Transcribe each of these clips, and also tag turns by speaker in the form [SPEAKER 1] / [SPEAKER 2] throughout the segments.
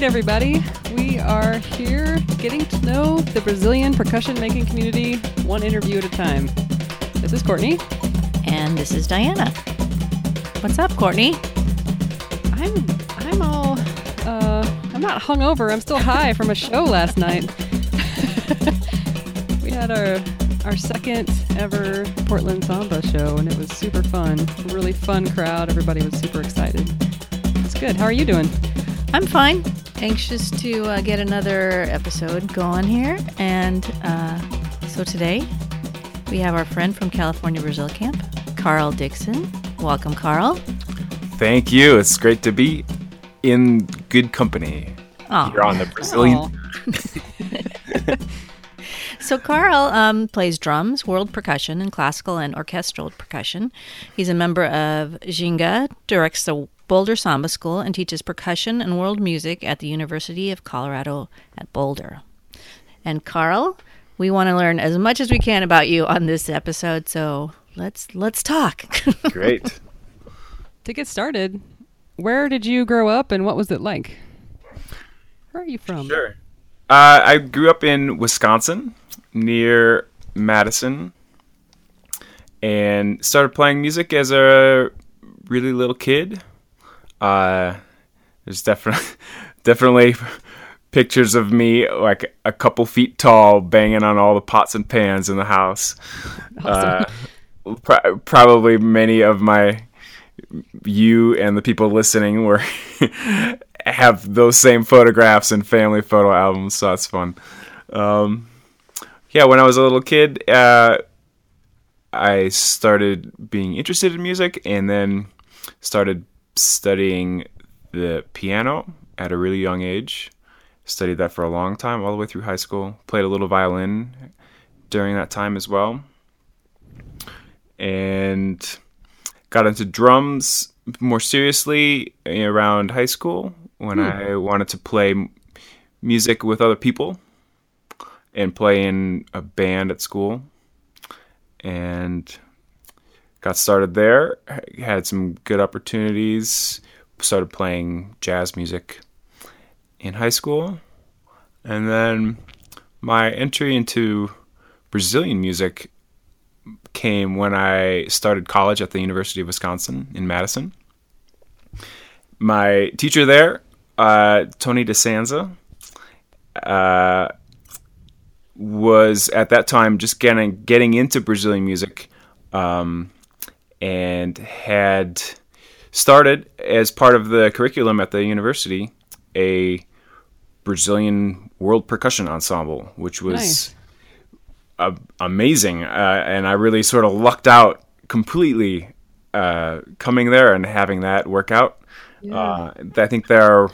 [SPEAKER 1] the everybody. We are here getting to know the Brazilian percussion making community one interview at a time. This is Courtney.
[SPEAKER 2] And this is Diana. What's up, Courtney?
[SPEAKER 1] I'm I'm all uh, I'm not hungover. I'm still high from a show last night. we had our our second ever Portland Samba show, and it was super fun. Really fun crowd. Everybody was super excited. It's good. How are you doing?
[SPEAKER 2] I'm fine. Anxious to uh, get another episode going here. And uh, so today we have our friend from California Brazil Camp, Carl Dixon. Welcome, Carl.
[SPEAKER 3] Thank you. It's great to be in good company
[SPEAKER 2] Aw.
[SPEAKER 3] here on the Brazilian.
[SPEAKER 1] Aw.
[SPEAKER 2] So Carl um, plays drums, world percussion, and classical and orchestral percussion. He's a member of Ginga, directs the Boulder Samba School, and teaches percussion and world music at the University of Colorado at Boulder. And Carl, we want to learn as much as we can about you on this episode. So let's let's talk.
[SPEAKER 3] Great.
[SPEAKER 1] to get started, where did you grow up, and what was it like? Where are you from?
[SPEAKER 3] Sure. Uh, I grew up in Wisconsin near Madison and started playing music as a really little kid. Uh, there's definitely definitely pictures of me like a couple feet tall banging on all the pots and pans in the house. Uh, pro- probably many of my you and the people listening were have those same photographs and family photo albums, so that's fun. Um, yeah, when I was a little kid, uh, I started being interested in music, and then started studying the piano at a really young age. Studied that for a long time, all the way through high school. Played a little violin during that time as well, and got into drums more seriously eh, around high school when hmm. I wanted to play music with other people and play in a band at school. And got started there, had some good opportunities, started playing jazz music in high school. And then my entry into Brazilian music came when I started college at the University of Wisconsin in Madison. My teacher there, uh, Tony Di Sanza, uh, was at that time just getting getting into Brazilian music, um, and had started as part of the curriculum at the university a Brazilian world percussion ensemble, which was
[SPEAKER 1] Nice.
[SPEAKER 3] a- amazing, uh, and I really sort of lucked out completely uh, coming there and having that work out. Uh, I think there are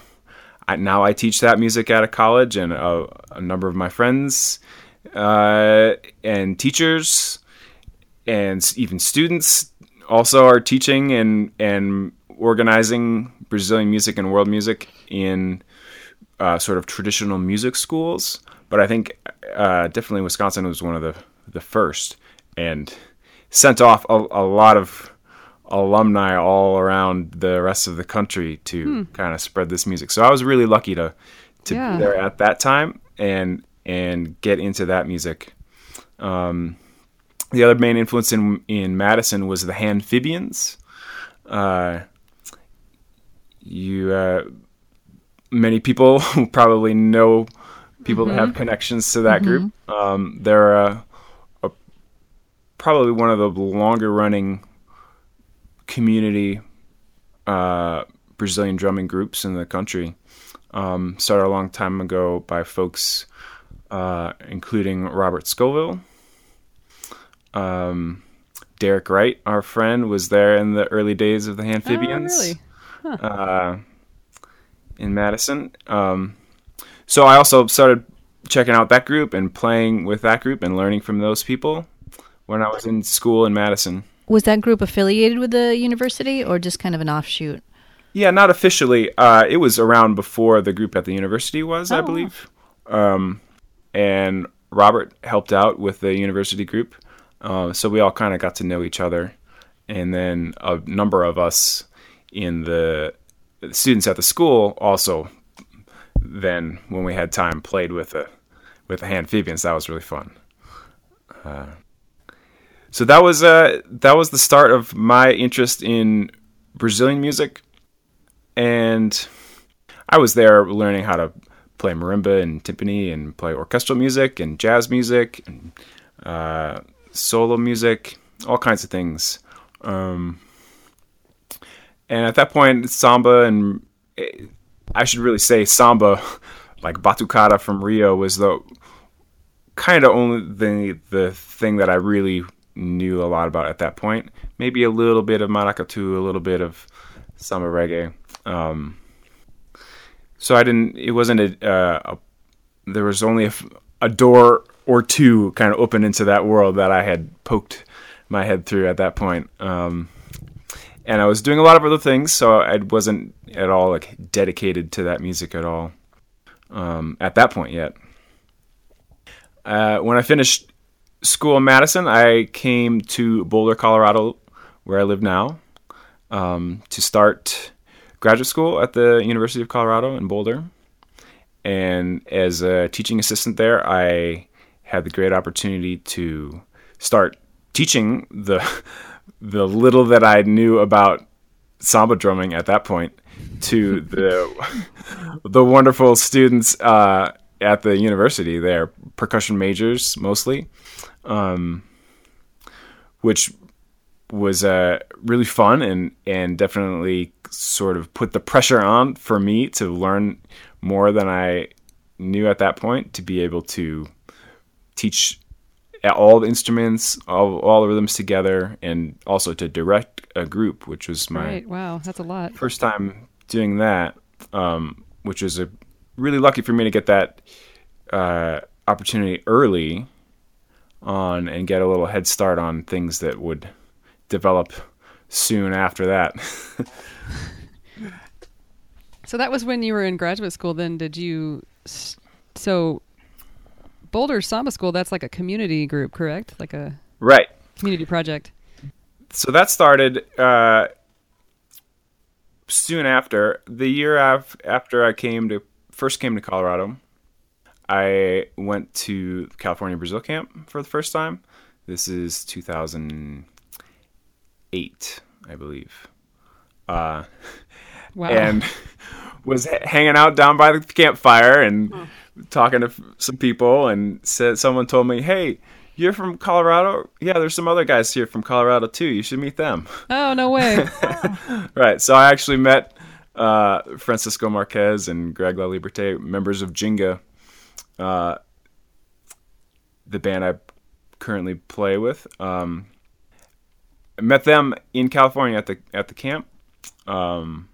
[SPEAKER 3] I, now I teach that music at a college, and a, a number of my friends uh, and teachers and even students also are teaching and and organizing Brazilian music and world music in uh, sort of traditional music schools. But I think uh, definitely Wisconsin was one of the the first and sent off a, a lot of alumni all around the rest of the country to kind of spread this music. So I was really lucky to to
[SPEAKER 1] Yeah.
[SPEAKER 3] be there at that time and and get into that music. Um, the other main influence in in Madison was the Amphibians. Uh, you uh, many people probably know people that have connections to that group. Um, they're uh, a, probably one of the longer running community uh, Brazilian drumming groups in the country. Um, started a long time ago by folks uh, including Robert Scoville. Um, Derek Wright, our friend, was there in the early days of the Amphibians
[SPEAKER 1] Oh, really?
[SPEAKER 3] uh, in Madison. Um, so I also started checking out that group and playing with that group and learning from those people when I was in school in Madison.
[SPEAKER 2] Was that group affiliated with the university or just kind of an offshoot?
[SPEAKER 3] Yeah, not officially. Uh, it was around before the group at the university was, I
[SPEAKER 2] Oh.
[SPEAKER 3] believe. Um, and Robert helped out with the university group, uh, so we all kind of got to know each other. And then a number of us in the students at the school also then when we had time played with a with the amphibians. That was really fun. Uh, so that was uh, that was the start of my interest in Brazilian music, and I was there learning how to play marimba and timpani and play orchestral music and jazz music and uh, solo music, all kinds of things. Um, and at that point, samba and I should really say samba, like batucada from Rio, was the kind of only the the thing that I really knew a lot about at that point. Maybe a little bit of maracatu, a little bit of samba reggae. Um, so I didn't. It wasn't a. Uh, a there was only a, a door or two kind of open into that world that I had poked my head through at that point. Um, and I was doing a lot of other things, so I wasn't at all like dedicated to that music at all um, at that point yet. Uh, when I finished school in Madison, I came to Boulder, Colorado, where I live now, um, to start graduate school at the University of Colorado in Boulder. And as a teaching assistant there, I had the great opportunity to start teaching the the little that I knew about samba drumming at that point to the the wonderful students uh, at the university there, percussion majors mostly, um, which was uh, really fun and and definitely sort of put the pressure on for me to learn more than I knew at that point to be able to teach all the instruments, all, all the rhythms together, and also to direct a group, which was my
[SPEAKER 1] right. Wow, that's a lot.
[SPEAKER 3] First time doing that, um, which was a really lucky for me to get that uh, opportunity early on and get a little head start on things that would develop soon after that.
[SPEAKER 1] so that was when you were in graduate school. Then did you? So Boulder Samba School, that's like a community group, correct? Like a
[SPEAKER 3] right
[SPEAKER 1] community project.
[SPEAKER 3] So that started uh, soon after the year af- after I came to first came to Colorado. I went to California Brazil camp for the first time. This is 2008, I believe. Uh, wow. And was hanging out down by the campfire and talking to some people and said someone told me, "Hey, you're from Colorado? Yeah, there's some other guys here from Colorado too. You should meet them."
[SPEAKER 1] Oh, no way.
[SPEAKER 3] right. So I actually met uh, Francisco Marquez and Greg La Liberté, members of Ginga, uh, the band I currently play with. Um, met them in California at the at the camp, um,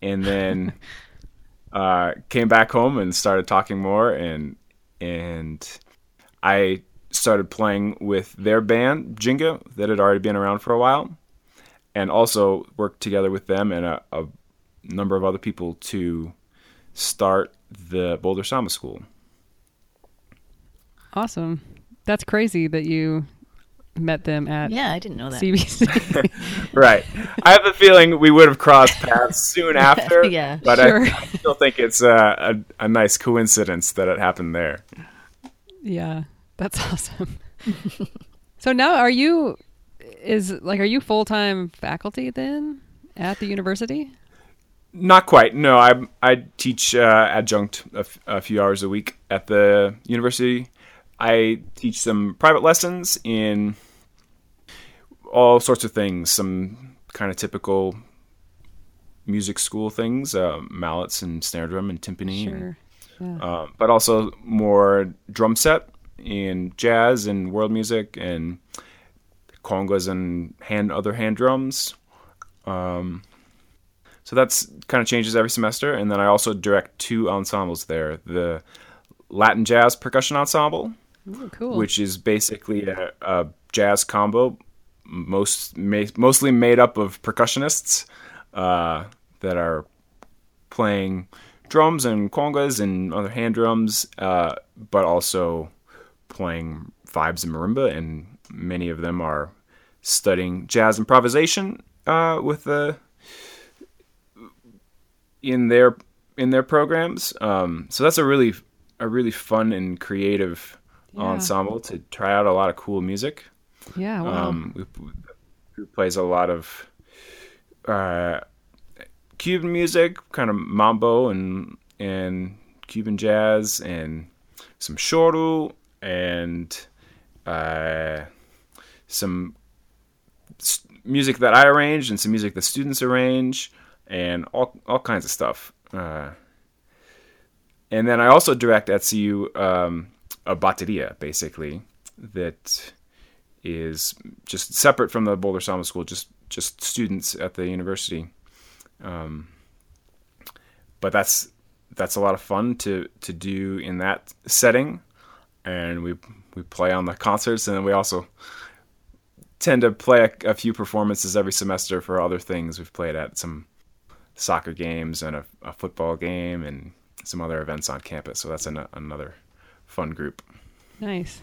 [SPEAKER 3] and then uh, came back home and started talking more, and and I started playing with their band Ginga that had already been around for a while, and also worked together with them and a, a number of other people to start the Boulder Samba School.
[SPEAKER 1] Awesome. That's crazy that you met them at
[SPEAKER 2] yeah i didn't know that.
[SPEAKER 1] Cbc
[SPEAKER 3] right. I have a feeling we would have crossed paths soon after
[SPEAKER 2] yeah
[SPEAKER 3] but
[SPEAKER 1] sure.
[SPEAKER 3] I, I, still think it's a, a, a, nice coincidence that it happened there.
[SPEAKER 1] Yeah that's awesome. So now are you is like are you full-time faculty then at the university?
[SPEAKER 3] Not quite. No i i teach uh, adjunct a, f- a few hours a week at the university I teach some private lessons in all sorts of things, some kind of typical music school things, uh, mallets and snare drum and timpani,
[SPEAKER 1] sure.
[SPEAKER 3] and, yeah. uh, but also more drum set in jazz and world music and congas and hand other hand drums. Um, so that's kind of changes every semester, and then I also direct two ensembles there: the Latin Jazz Percussion Ensemble,
[SPEAKER 1] Ooh, cool.
[SPEAKER 3] which is basically a, a jazz combo, most ma- mostly made up of percussionists uh, that are playing drums and congas and other hand drums, uh, but also playing vibes and marimba, and many of them are studying jazz improvisation uh, with the in their in their programs. Um, so that's a really a really fun and creative
[SPEAKER 1] Yeah.
[SPEAKER 3] ensemble to try out a lot of cool music.
[SPEAKER 1] Yeah. Wow.
[SPEAKER 3] Um, who, who plays a lot of uh, Cuban music, kind of mambo and and Cuban jazz, and some choro and uh, some music that I arrange and some music the students arrange, and all all kinds of stuff. Uh, and then I also direct at CU um, a bateria, basically that is just separate from the Boulder Samba School, just just students at the university. Um, but that's that's a lot of fun to to do in that setting, and we we play on the concerts, and then we also tend to play a, a few performances every semester for other things. We've played at some soccer games and a, a football game and some other events on campus. So that's an, another fun group.
[SPEAKER 1] Nice.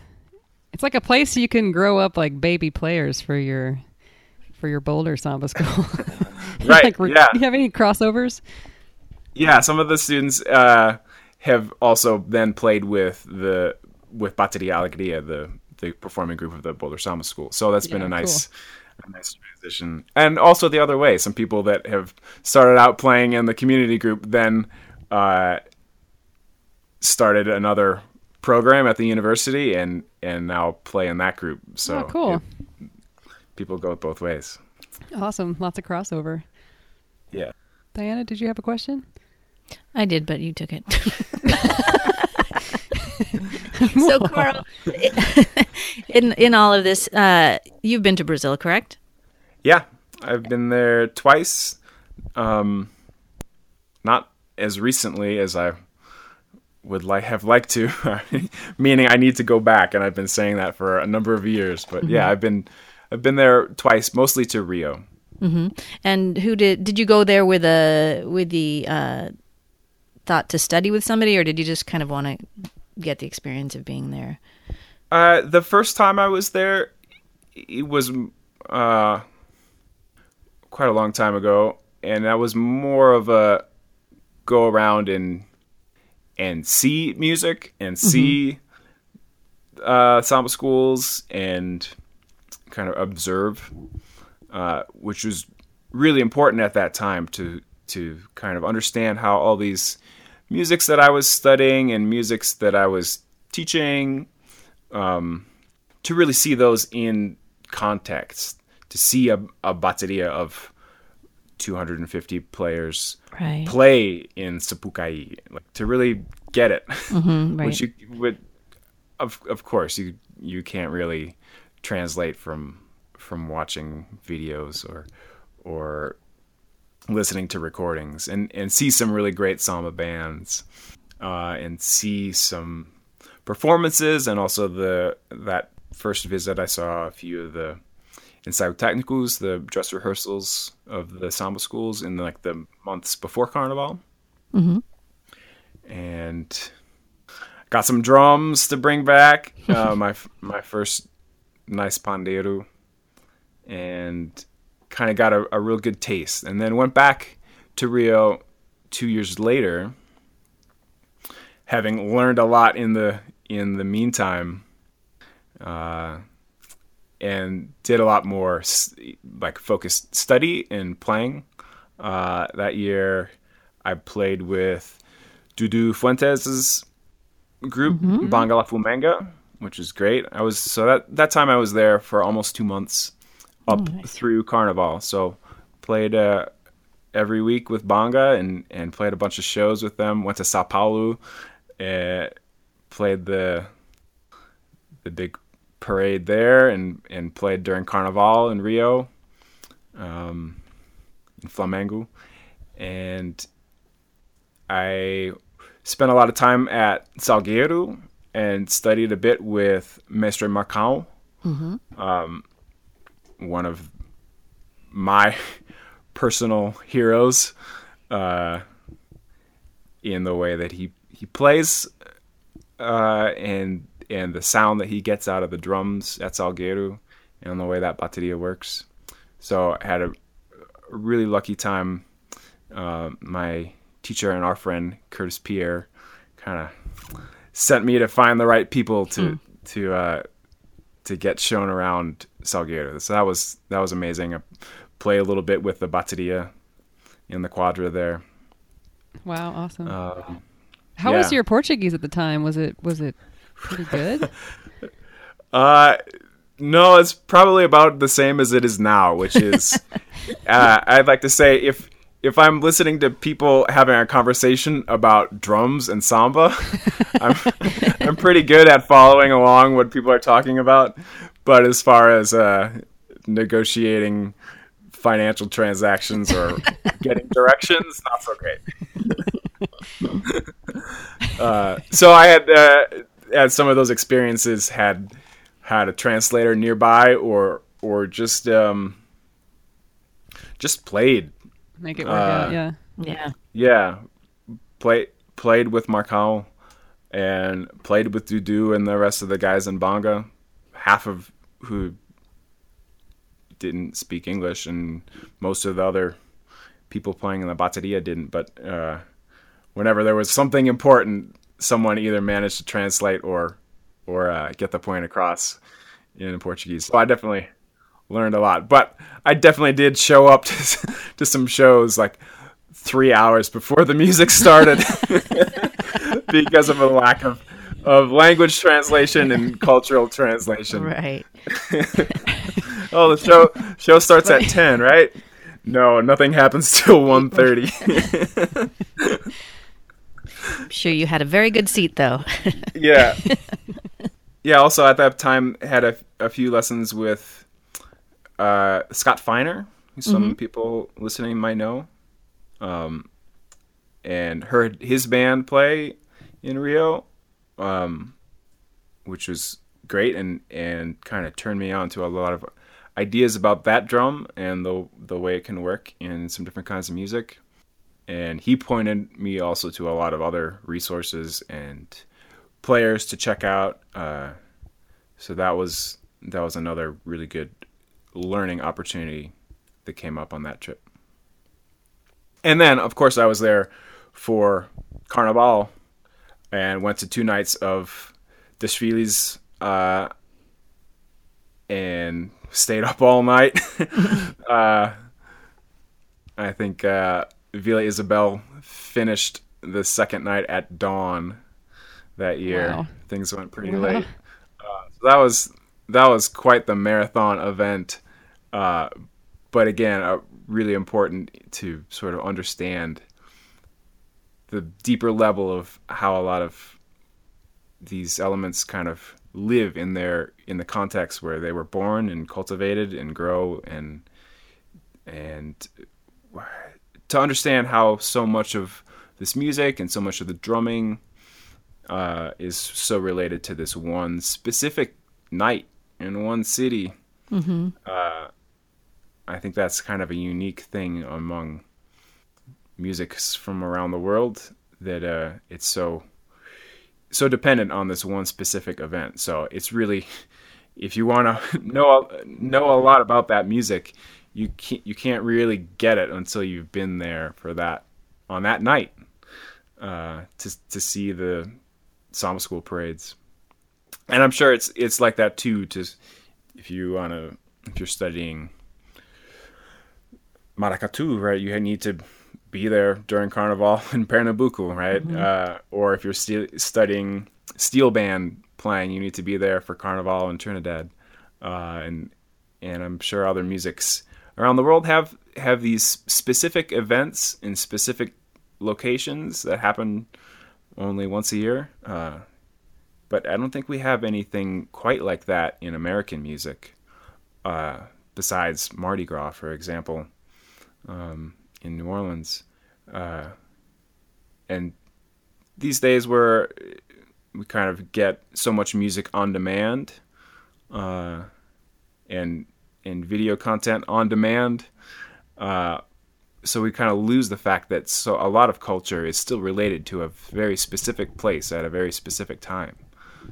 [SPEAKER 1] It's like a place you can grow up like baby players for your for your Boulder Samba school.
[SPEAKER 3] Right,
[SPEAKER 1] like,
[SPEAKER 3] yeah.
[SPEAKER 1] Do you have any crossovers?
[SPEAKER 3] Yeah, some of the students uh, have also then played with the with Bateria Alegria, the the performing group of the Boulder Samba School. So that's been a nice a nice transition. And also the other way, some people that have started out playing in the community group then uh, started another program at the university and and now play in that group. So
[SPEAKER 1] oh, cool.
[SPEAKER 3] it- people go both ways.
[SPEAKER 1] Awesome. Lots of crossover.
[SPEAKER 3] Yeah.
[SPEAKER 1] Diana, did you have a question?
[SPEAKER 2] I did, but you took it. so, Carl, in in all of this, uh, you've been to Brazil, correct?
[SPEAKER 3] Yeah, I've been there twice. Um, not as recently as I would like have liked to, meaning I need to go back, and I've been saying that for a number of years. But yeah, I've been I've been there twice, mostly to Rio.
[SPEAKER 2] And who did did you go there with a with the uh, thought to study with somebody, or did you just kind of want to get the experience of being there?
[SPEAKER 3] Uh, the first time I was there, it was uh, quite a long time ago, and that was more of a go around and and see music and see uh, samba schools and kind of observe, uh, which was really important at that time to to kind of understand how all these musics that I was studying and musics that I was teaching um, to really see those in context, to see a, a bateria of 250 players
[SPEAKER 2] Right.
[SPEAKER 3] play in Sapucaí, like to really get it.
[SPEAKER 2] right.
[SPEAKER 3] Which you would, of of course, you you can't really translate from from watching videos or or listening to recordings and and see some really great samba bands uh, and see some performances and also the that first visit I saw a few of the Ensaio Technicals, the dress rehearsals of the samba schools in like the months before Carnival. And got some drums to bring back. Uh, my my first nice pandeiro, and kind of got a, a real good taste. And then went back to Rio two years later, having learned a lot in the in the meantime, uh, and did a lot more like focused study and playing. Uh, that year, I played with Dudu Fuentes' group Bangalafumenga, which is great. I was so that that time I was there for almost two months, up through Carnival. So played uh, every week with Banga and and played a bunch of shows with them. Went to Sao Paulo, uh, played the the big parade there, and and played during Carnival in Rio, um, in Flamengo, and I spent a lot of time at Salgueiro and studied a bit with Mestre Marcão, um, one of my personal heroes uh, in the way that he he plays uh, and and the sound that he gets out of the drums at Salgueiro and the way that bateria works. So I had a, really lucky time. Uh, my teacher and our friend Curtis Pierre kind of sent me to find the right people to mm. to uh, to get shown around Salgueiro. So that was that was amazing. I played a little bit with the bateria in the quadra there.
[SPEAKER 1] Wow, awesome. Um, How yeah. was your Portuguese at the time? Was it was it pretty good?
[SPEAKER 3] uh no, it's probably about the same as it is now, which is uh, I'd like to say if if I'm listening to people having a conversation about drums and samba, I'm I'm pretty good at following along what people are talking about. But as far as uh, negotiating financial transactions or getting directions, not so great. uh, so I had uh, had some of those experiences. Had had a translator nearby, or or just um, just played
[SPEAKER 1] Make it work uh, out. Yeah.
[SPEAKER 2] Yeah.
[SPEAKER 3] Yeah. Play, played with Marcão and played with Dudu and the rest of the guys in Banga. Half of who didn't speak English, and most of the other people playing in the bateria didn't. But uh, whenever there was something important, someone either managed to translate or or uh, get the point across in Portuguese. So I definitely learned a lot. But I definitely did show up to, to some shows like three hours before the music started because of a lack of of language translation and cultural translation.
[SPEAKER 2] Right.
[SPEAKER 3] oh, the show show starts at ten, right? No, nothing happens till 1.30.
[SPEAKER 2] I'm sure you had a very good seat, though.
[SPEAKER 3] yeah. Yeah. Also, at that time, had a, a few lessons with uh, Scott Feiner, who some mm-hmm. people listening might know, um, and heard his band play in Rio, um, which was great and and kind of turned me on to a lot of ideas about that drum and the the way it can work in some different kinds of music. And he pointed me also to a lot of other resources and players to check out. Uh, so that was that was another really good learning opportunity that came up on that trip. And then, of course, I was there for Carnival and went to two nights of desfiles uh, and stayed up all night. uh, I think uh, Vila Isabel finished the second night at dawn that year. Wow. Things went pretty wow. late. Uh, so that was that was quite the marathon event. Uh, but again, uh, really important to sort of understand the deeper level of how a lot of these elements kind of live in their in the context where they were born and cultivated and grow and and to understand how so much of this music and so much of the drumming uh, is so related to this one specific night in one city. Mm-hmm. Uh, I think that's kind of a unique thing among musics from around the world that uh, it's so so dependent on this one specific event. So it's really, if you want to know know a lot about that music, you can't you can't really get it until you've been there for that on that night uh, to to see the samba school parades and I'm sure it's it's like that too. To if you want to, if you're studying maracatu, right? You need to be there during Carnival in Pernambuco, right? Mm-hmm. Uh, or if you're st- studying steel band playing, you need to be there for Carnival in Trinidad, uh, and and I'm sure other musics around the world have have these specific events in specific locations that happen only once a year. Uh, but I don't think we have anything quite like that in American music, uh, besides Mardi Gras, for example, um, in New Orleans. Uh, and these days, where we kind of get so much music on demand, uh, and and video content on demand, uh, so we kind of lose the fact that so a lot of culture is still related to a very specific place at a very specific time.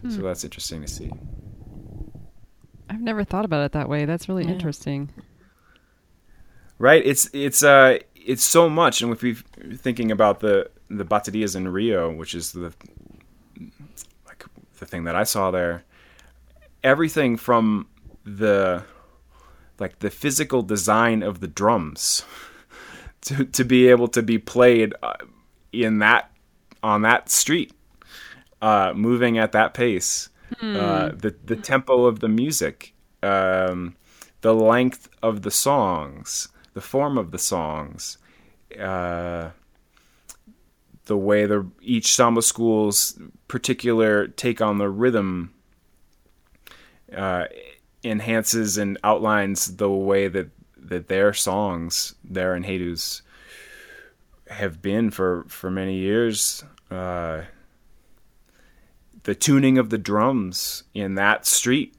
[SPEAKER 3] Hmm. So that's interesting to see.
[SPEAKER 1] I've never thought about it that way. That's really yeah. interesting.
[SPEAKER 3] Right? It's it's uh it's so much and if we're thinking about the the baterias in Rio, which is the like the thing that I saw there, everything from the like the physical design of the drums to to be able to be played uh, in that on that street, uh, moving at that pace, uh, the the tempo of the music, um, the length of the songs, the form of the songs, uh, the way the each samba school's particular take on the rhythm uh, enhances and outlines the way that that their songs, there in enredos, have been for for many years. Uh, the tuning of the drums in that street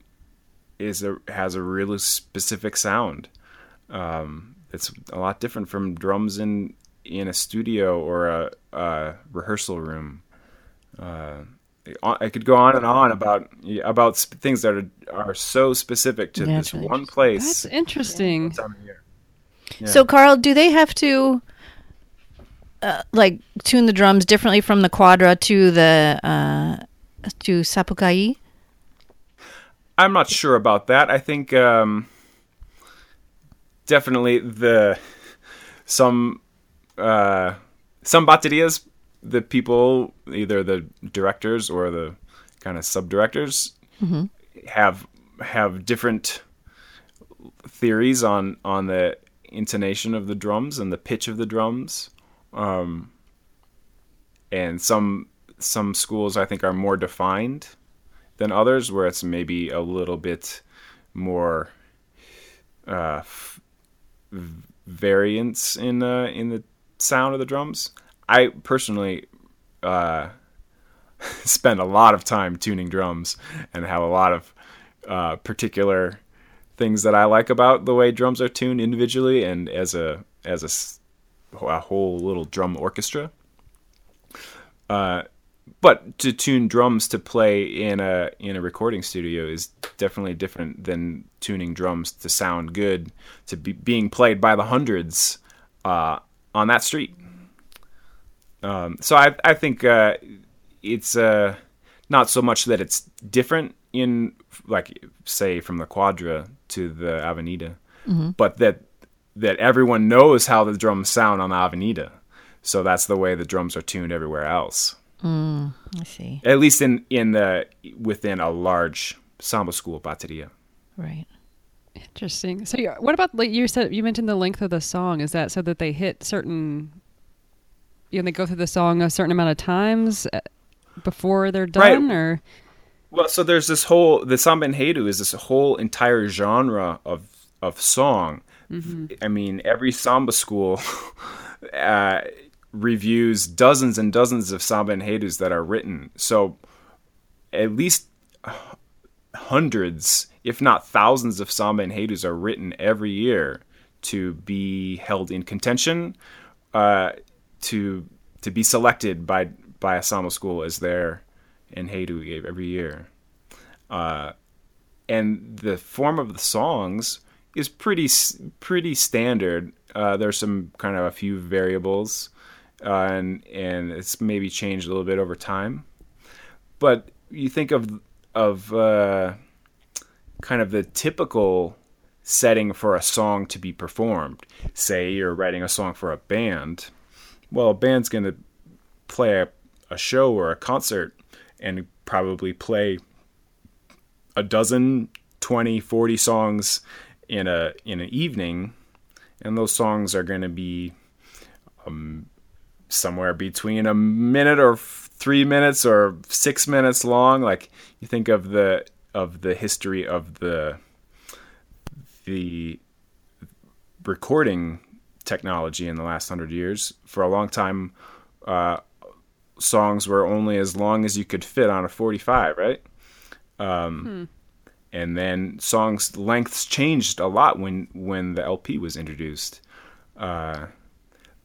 [SPEAKER 3] is a has a really specific sound. Um, it's a lot different from drums in in a studio or a, a rehearsal room. Uh, I could go on and on about about sp- things that are are so specific to
[SPEAKER 2] Yeah,
[SPEAKER 3] this
[SPEAKER 2] really
[SPEAKER 3] one place.
[SPEAKER 1] That's interesting.
[SPEAKER 3] time of year. Yeah.
[SPEAKER 2] So, Carl, do they have to uh, like tune the drums differently from the quadra to the uh, to sapucaí?
[SPEAKER 3] I'm not sure about that. I think um, definitely the some uh, some baterias, the people, either the directors or the kind of sub directors, have have different theories on on the intonation of the drums and the pitch of the drums. Um, and some some schools I think are more defined than others, where it's maybe a little bit more uh, f- variance in uh, in the sound of the drums. I personally uh, spend a lot of time tuning drums and have a lot of uh, particular things that I like about the way drums are tuned individually and as a as a, a whole little drum orchestra. Uh, but to tune drums to play in a in a recording studio is definitely different than tuning drums to sound good to be being played by the hundreds uh, on that street. Um, so I I think uh, it's uh, not so much that it's different in like say from the Quadra to the Avenida, but that that everyone knows how the drums sound on the Avenida. So that's the way the drums are tuned everywhere else
[SPEAKER 2] I see.
[SPEAKER 3] at least in in the within a large samba school bateria.
[SPEAKER 2] Right.
[SPEAKER 1] Interesting. So, what about like you said? You mentioned the length of the song. Is that so that they hit certain? You know, they go through the song a certain amount of times uh, before they're
[SPEAKER 3] Right.
[SPEAKER 1] done, or
[SPEAKER 3] Well, so there's this whole the samba enredo is this whole entire genre of of song. I mean, every samba school uh, reviews dozens and dozens of samba enredos that are written. So at least hundreds, if not thousands, of samba enredos are written every year to be held in contention, uh, to to be selected by by a samba school as their enredo every year. Uh, and the form of the songs is pretty pretty standard. Uh, there's some kind of a few variables, uh, and and it's maybe changed a little bit over time. But you think of of uh, kind of the typical setting for a song to be performed. Say you're writing a song for a band. Well, a band's going to play a, a show or a concert and probably play a dozen 20 40 songs in a in an evening. And those songs are going to be um, somewhere between a minute or 3 minutes or 6 minutes long. Like you think of the of the history of the the recording technology in the last 100 years for a long time uh, songs were only as long as you could fit on a 45 right um, and then songs lengths changed a lot when when the LP was introduced. Uh,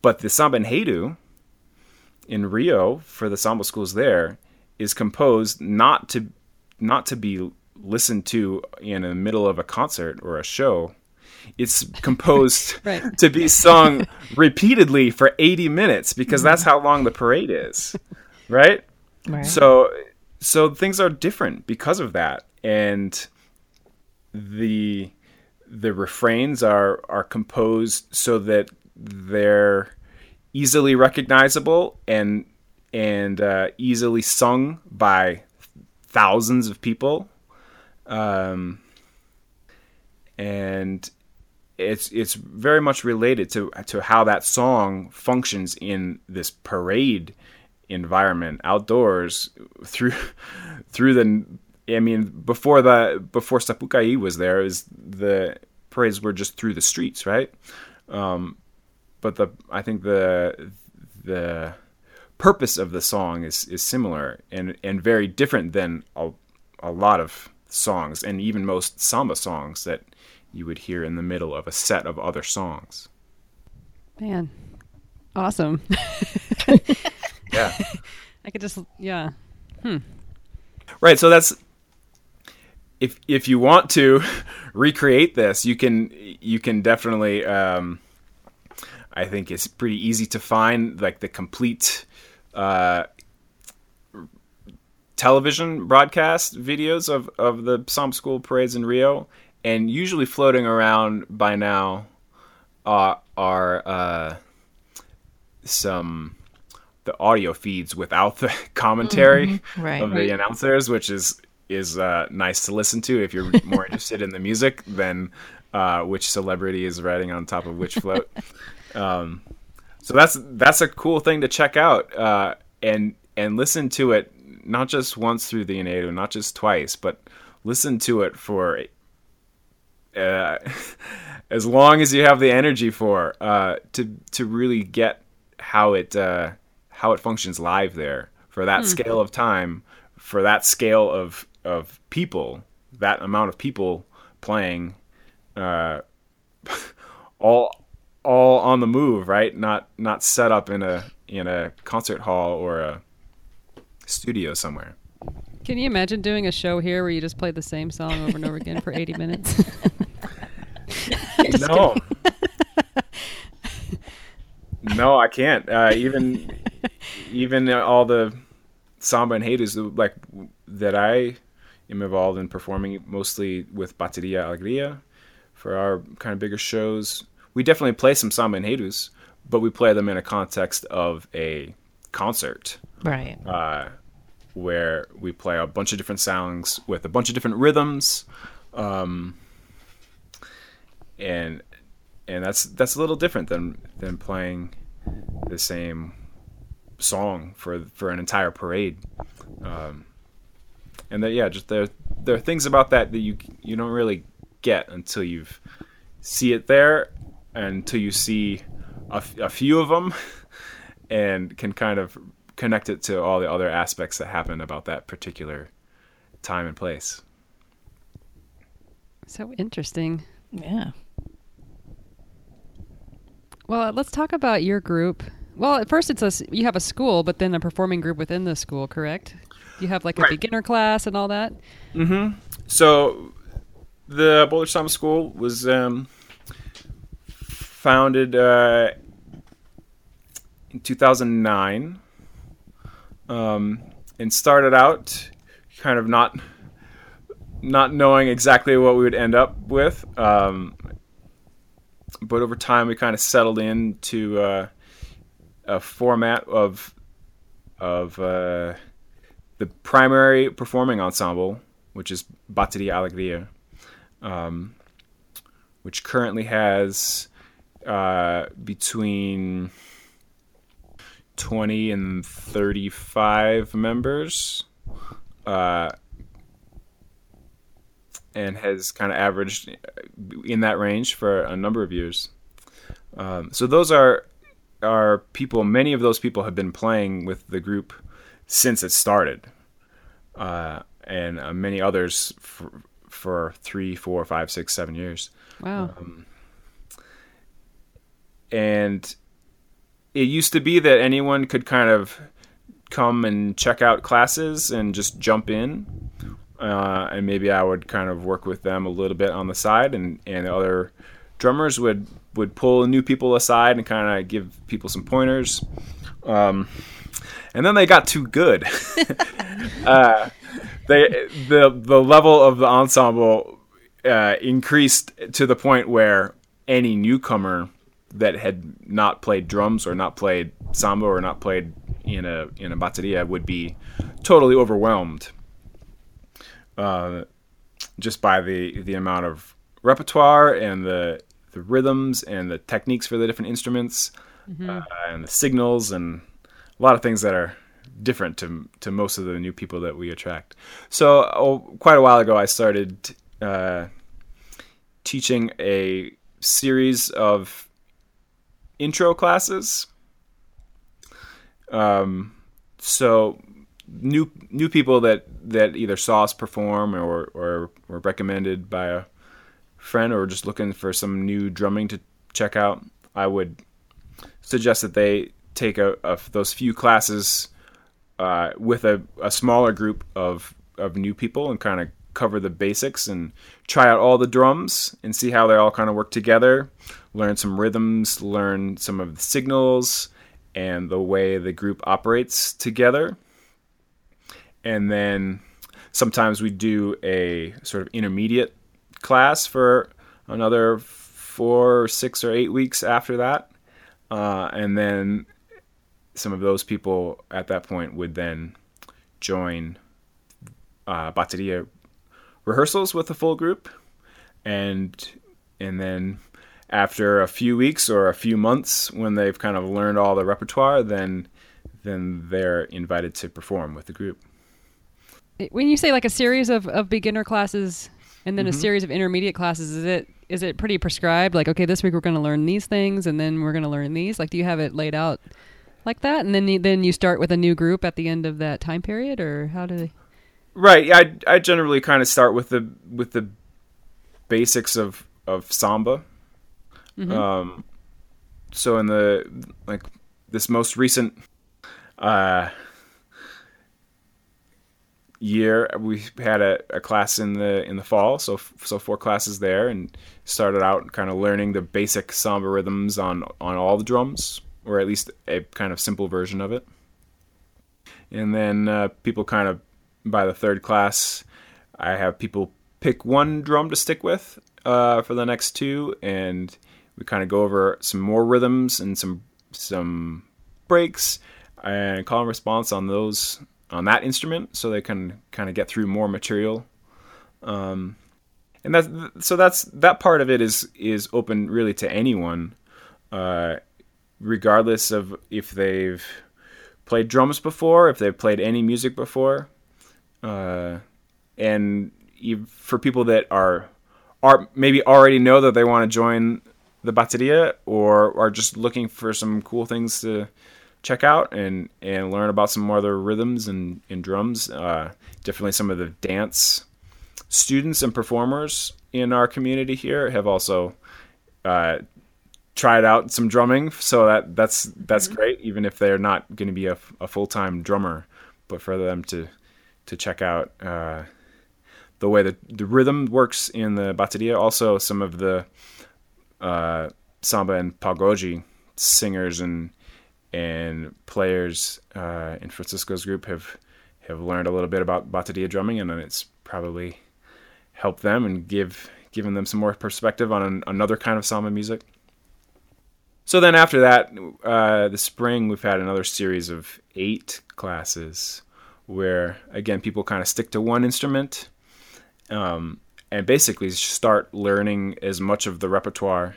[SPEAKER 3] but the samba enredo in Rio for the samba schools there is composed not to not to be listened to in the middle of a concert or a show. It's composed
[SPEAKER 1] Right.
[SPEAKER 3] to be sung repeatedly for 80 minutes because that's how long the parade is, right?
[SPEAKER 2] Right.
[SPEAKER 3] So so things are different because of that, and the the refrains are are composed so that they're easily recognizable and and uh, easily sung by thousands of people, um, and it's it's very much related to to how that song functions in this parade environment outdoors through through the I mean before the before Sapucaí was there is the parades were just through the streets right? Um, but the I think the the purpose of the song is is similar and and very different than a, a lot of songs and even most samba songs that you would hear in the middle of a set of other songs
[SPEAKER 1] Man, awesome.
[SPEAKER 3] yeah
[SPEAKER 1] I could just yeah. Hmm.
[SPEAKER 3] Right. So that's if if you want to recreate this, you can you can definitely. Um, I think it's pretty easy to find like the complete uh, television broadcast videos of of the Samba School parades in Rio, and usually floating around by now uh, are uh, some the audio feeds without the commentary
[SPEAKER 2] Right.
[SPEAKER 3] of the announcers, which is is uh, nice to listen to if you're more interested in the music than uh, which celebrity is riding on top of which float. um, so that's that's a cool thing to check out uh, and and listen to it not just once through the enredo, not just twice, but listen to it for uh, as long as you have the energy for uh, to to really get how it uh, how it functions live there for that scale of time, for that scale of of people, that amount of people playing, uh, all all on the move, right? Not not set up in a in a concert hall or a studio somewhere.
[SPEAKER 1] Can you imagine doing a show here where you just play the same song over and over again for 80 minutes?
[SPEAKER 3] no. no, I can't. Uh, even even all the samba enredos like that I am involved in performing mostly with Bateria Alegria for our kind of bigger shows. We definitely play some samba enredos, but we play them in a context of a concert
[SPEAKER 2] Right.
[SPEAKER 3] uh, where we play a bunch of different sounds with a bunch of different rhythms, um, and and that's that's a little different than than playing the same song for for an entire parade. Um, and that yeah, just there there are things about that that you you don't really get until you've see it there, until you see a few of them, and can kind of connect it to all the other aspects that happen about that particular time and place.
[SPEAKER 1] so interesting.
[SPEAKER 2] Yeah.
[SPEAKER 1] Well, let's talk about your group. Well, at first it's a you have a school, but then a performing group within the school, correct? You have like a
[SPEAKER 3] Right.
[SPEAKER 1] beginner class and all that. Mm-hmm.
[SPEAKER 3] So, the Boulder Samba School was um, founded uh, in 2009 um, and started out kind of not not knowing exactly what we would end up with. Um, but over time, we kind of settled into uh, a format of of uh, the primary performing ensemble, which is Bateria Alegria, um, which currently has uh, between 20 and 35 members. Uh, and has kind of averaged in that range for a number of years. Um, so those are are people. Many of those people have been playing with the group since it started, uh, and uh, many others for, for three, four, five, six, seven years.
[SPEAKER 1] Wow.
[SPEAKER 3] And it used to be that anyone could kind of come and check out classes and just jump in. Uh, and maybe I would kind of work with them a little bit on the side, and, and other drummers would would pull new people aside and kind of give people some pointers. Um, and then they got too good. uh, they the the level of the ensemble uh, increased to the point where any newcomer that had not played drums or not played samba or not played in a in a bateria would be totally overwhelmed uh, just by the the amount of repertoire and the the rhythms and the techniques for the different instruments mm-hmm. uh, and the signals and a lot of things that are different to to most of the new people that we attract. So oh, quite a while ago, I started uh, teaching a series of intro classes. Um, so new new people that that either saw us perform or or were recommended by a friend or just looking for some new drumming to check out, I would suggest that they take a, a those few classes uh, with a, a smaller group of of new people and kind of cover the basics and try out all the drums and see how they all kind of work together. Learn some rhythms, learn some of the signals and the way the group operates together. And then sometimes we do a sort of intermediate class for another four, six, or eight weeks after that. Uh, and then some of those people at that point would then join uh, bateria rehearsals with the full group, and and then after a few weeks or a few months, when they've kind of learned all the repertoire, then then they're invited to perform with the group.
[SPEAKER 1] When you say like a series of, of beginner classes and then mm-hmm. a series of intermediate classes, is it is it pretty prescribed? Like, okay, this week we're going to learn these things, and then we're going to learn these. Like, do you have it laid out like that, and then you, then you start with a new group at the end of that time period, or how do they?
[SPEAKER 3] Right. I I generally kind of start with the with the basics of of samba. Mm-hmm. Um, so in the like this most recent uh, year, we had a, a class in the in the fall. So so four classes there, and started out kind of learning the basic samba rhythms on on all the drums or at least a kind of simple version of it. And then uh, people kind of, by the third class, I have people pick one drum to stick with uh, for the next two, and we kind of go over some more rhythms and some some breaks and call and response on those on that instrument, so they can kind of get through more material. Um, and that's so that's that part of it is is open really to anyone. Uh, regardless of if they've played drums before, if they've played any music before, uh, and for people that are are maybe already know that they want to join the bateria or are just looking for some cool things to check out and and learn about some the rhythms and, and drums. Uh, definitely some of the dance students and performers in our community here have also uh, tried out some drumming, so that that's that's mm-hmm. great. Even if they're not going to be a, a full time drummer, but for them to to check out uh, the way that the rhythm works in the bateria, also some of the uh, samba and pagode singers and and players uh, in Francisco's group have have learned a little bit about bateria drumming, and it's probably helped them and give given them some more perspective on an, another kind of samba music. So then after that, uh, the spring, we've had another series of eight classes where, again, people kind of stick to one instrument um, and basically start learning as much of the repertoire,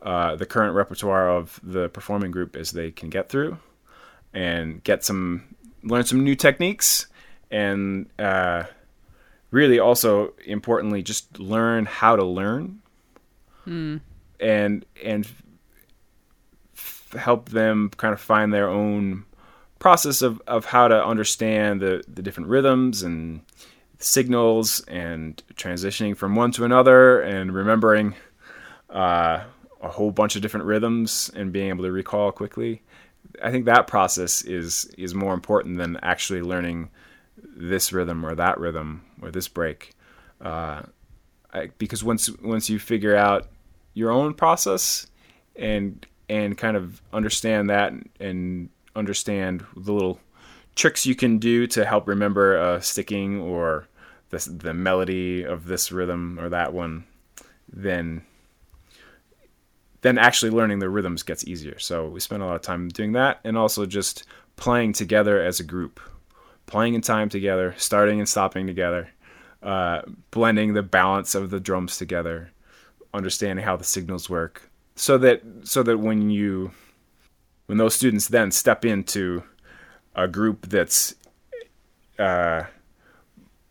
[SPEAKER 3] uh, the current repertoire of the performing group as they can get through and get some, learn some new techniques and uh, really also importantly, just learn how to learn. Mm. And and help them kind of find their own process of, of how to understand the, the different rhythms and signals and transitioning from one to another and remembering uh, a whole bunch of different rhythms and being able to recall quickly. I think that process is is more important than actually learning this rhythm or that rhythm or this break, uh, I, because once once you figure out your own process and and kind of understand that and understand the little tricks you can do to help remember a sticking or the the melody of this rhythm or that one, then then actually learning the rhythms gets easier. So we spend a lot of time doing that and also just playing together as a group, playing in time together, starting and stopping together, uh, blending the balance of the drums together, understanding how the signals work, so that so that when you when those students then step into a group that's uh,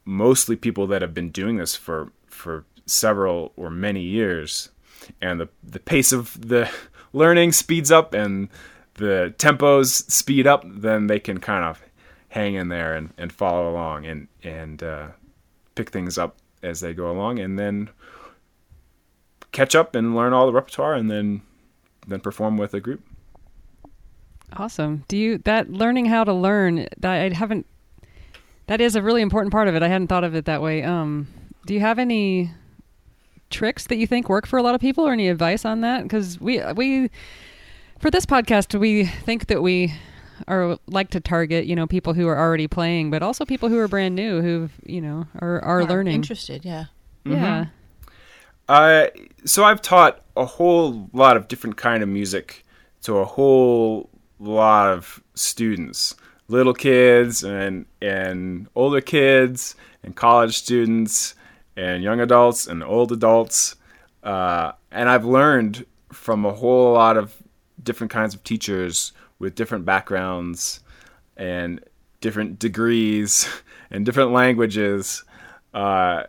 [SPEAKER 3] mostly people that have been doing this for for several or many years, and the the pace of the learning speeds up and the tempos speed up, then they can kind of hang in there and, and follow along and and uh, pick things up as they go along, and then catch up and learn all the repertoire, and then then perform with a group.
[SPEAKER 1] Awesome. Do you that learning how to learn I haven't that is a really important part of it. I hadn't thought of it that way. Um, do you have any tricks that you think work for a lot of people, or any advice on that? Because we we for this podcast we think that we are like to target you know people who are already playing, but also people who are brand new who you know are are,
[SPEAKER 2] Are
[SPEAKER 1] learning.
[SPEAKER 2] Interested, yeah.
[SPEAKER 1] Yeah.
[SPEAKER 3] Uh, so I've taught a whole lot of different kind of music to a whole lot of students, little kids and and older kids and college students and young adults and old adults. Uh, and I've learned from a whole lot of different kinds of teachers with different backgrounds and different degrees and different languages. Uh,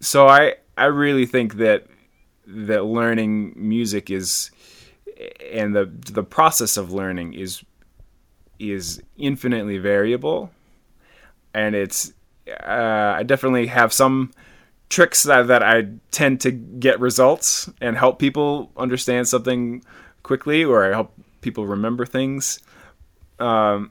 [SPEAKER 3] so I I really think that that learning music is and the the process of learning is is infinitely variable and it's uh, I definitely have some tricks that, that I tend to get results and help people understand something quickly or I help people remember things um,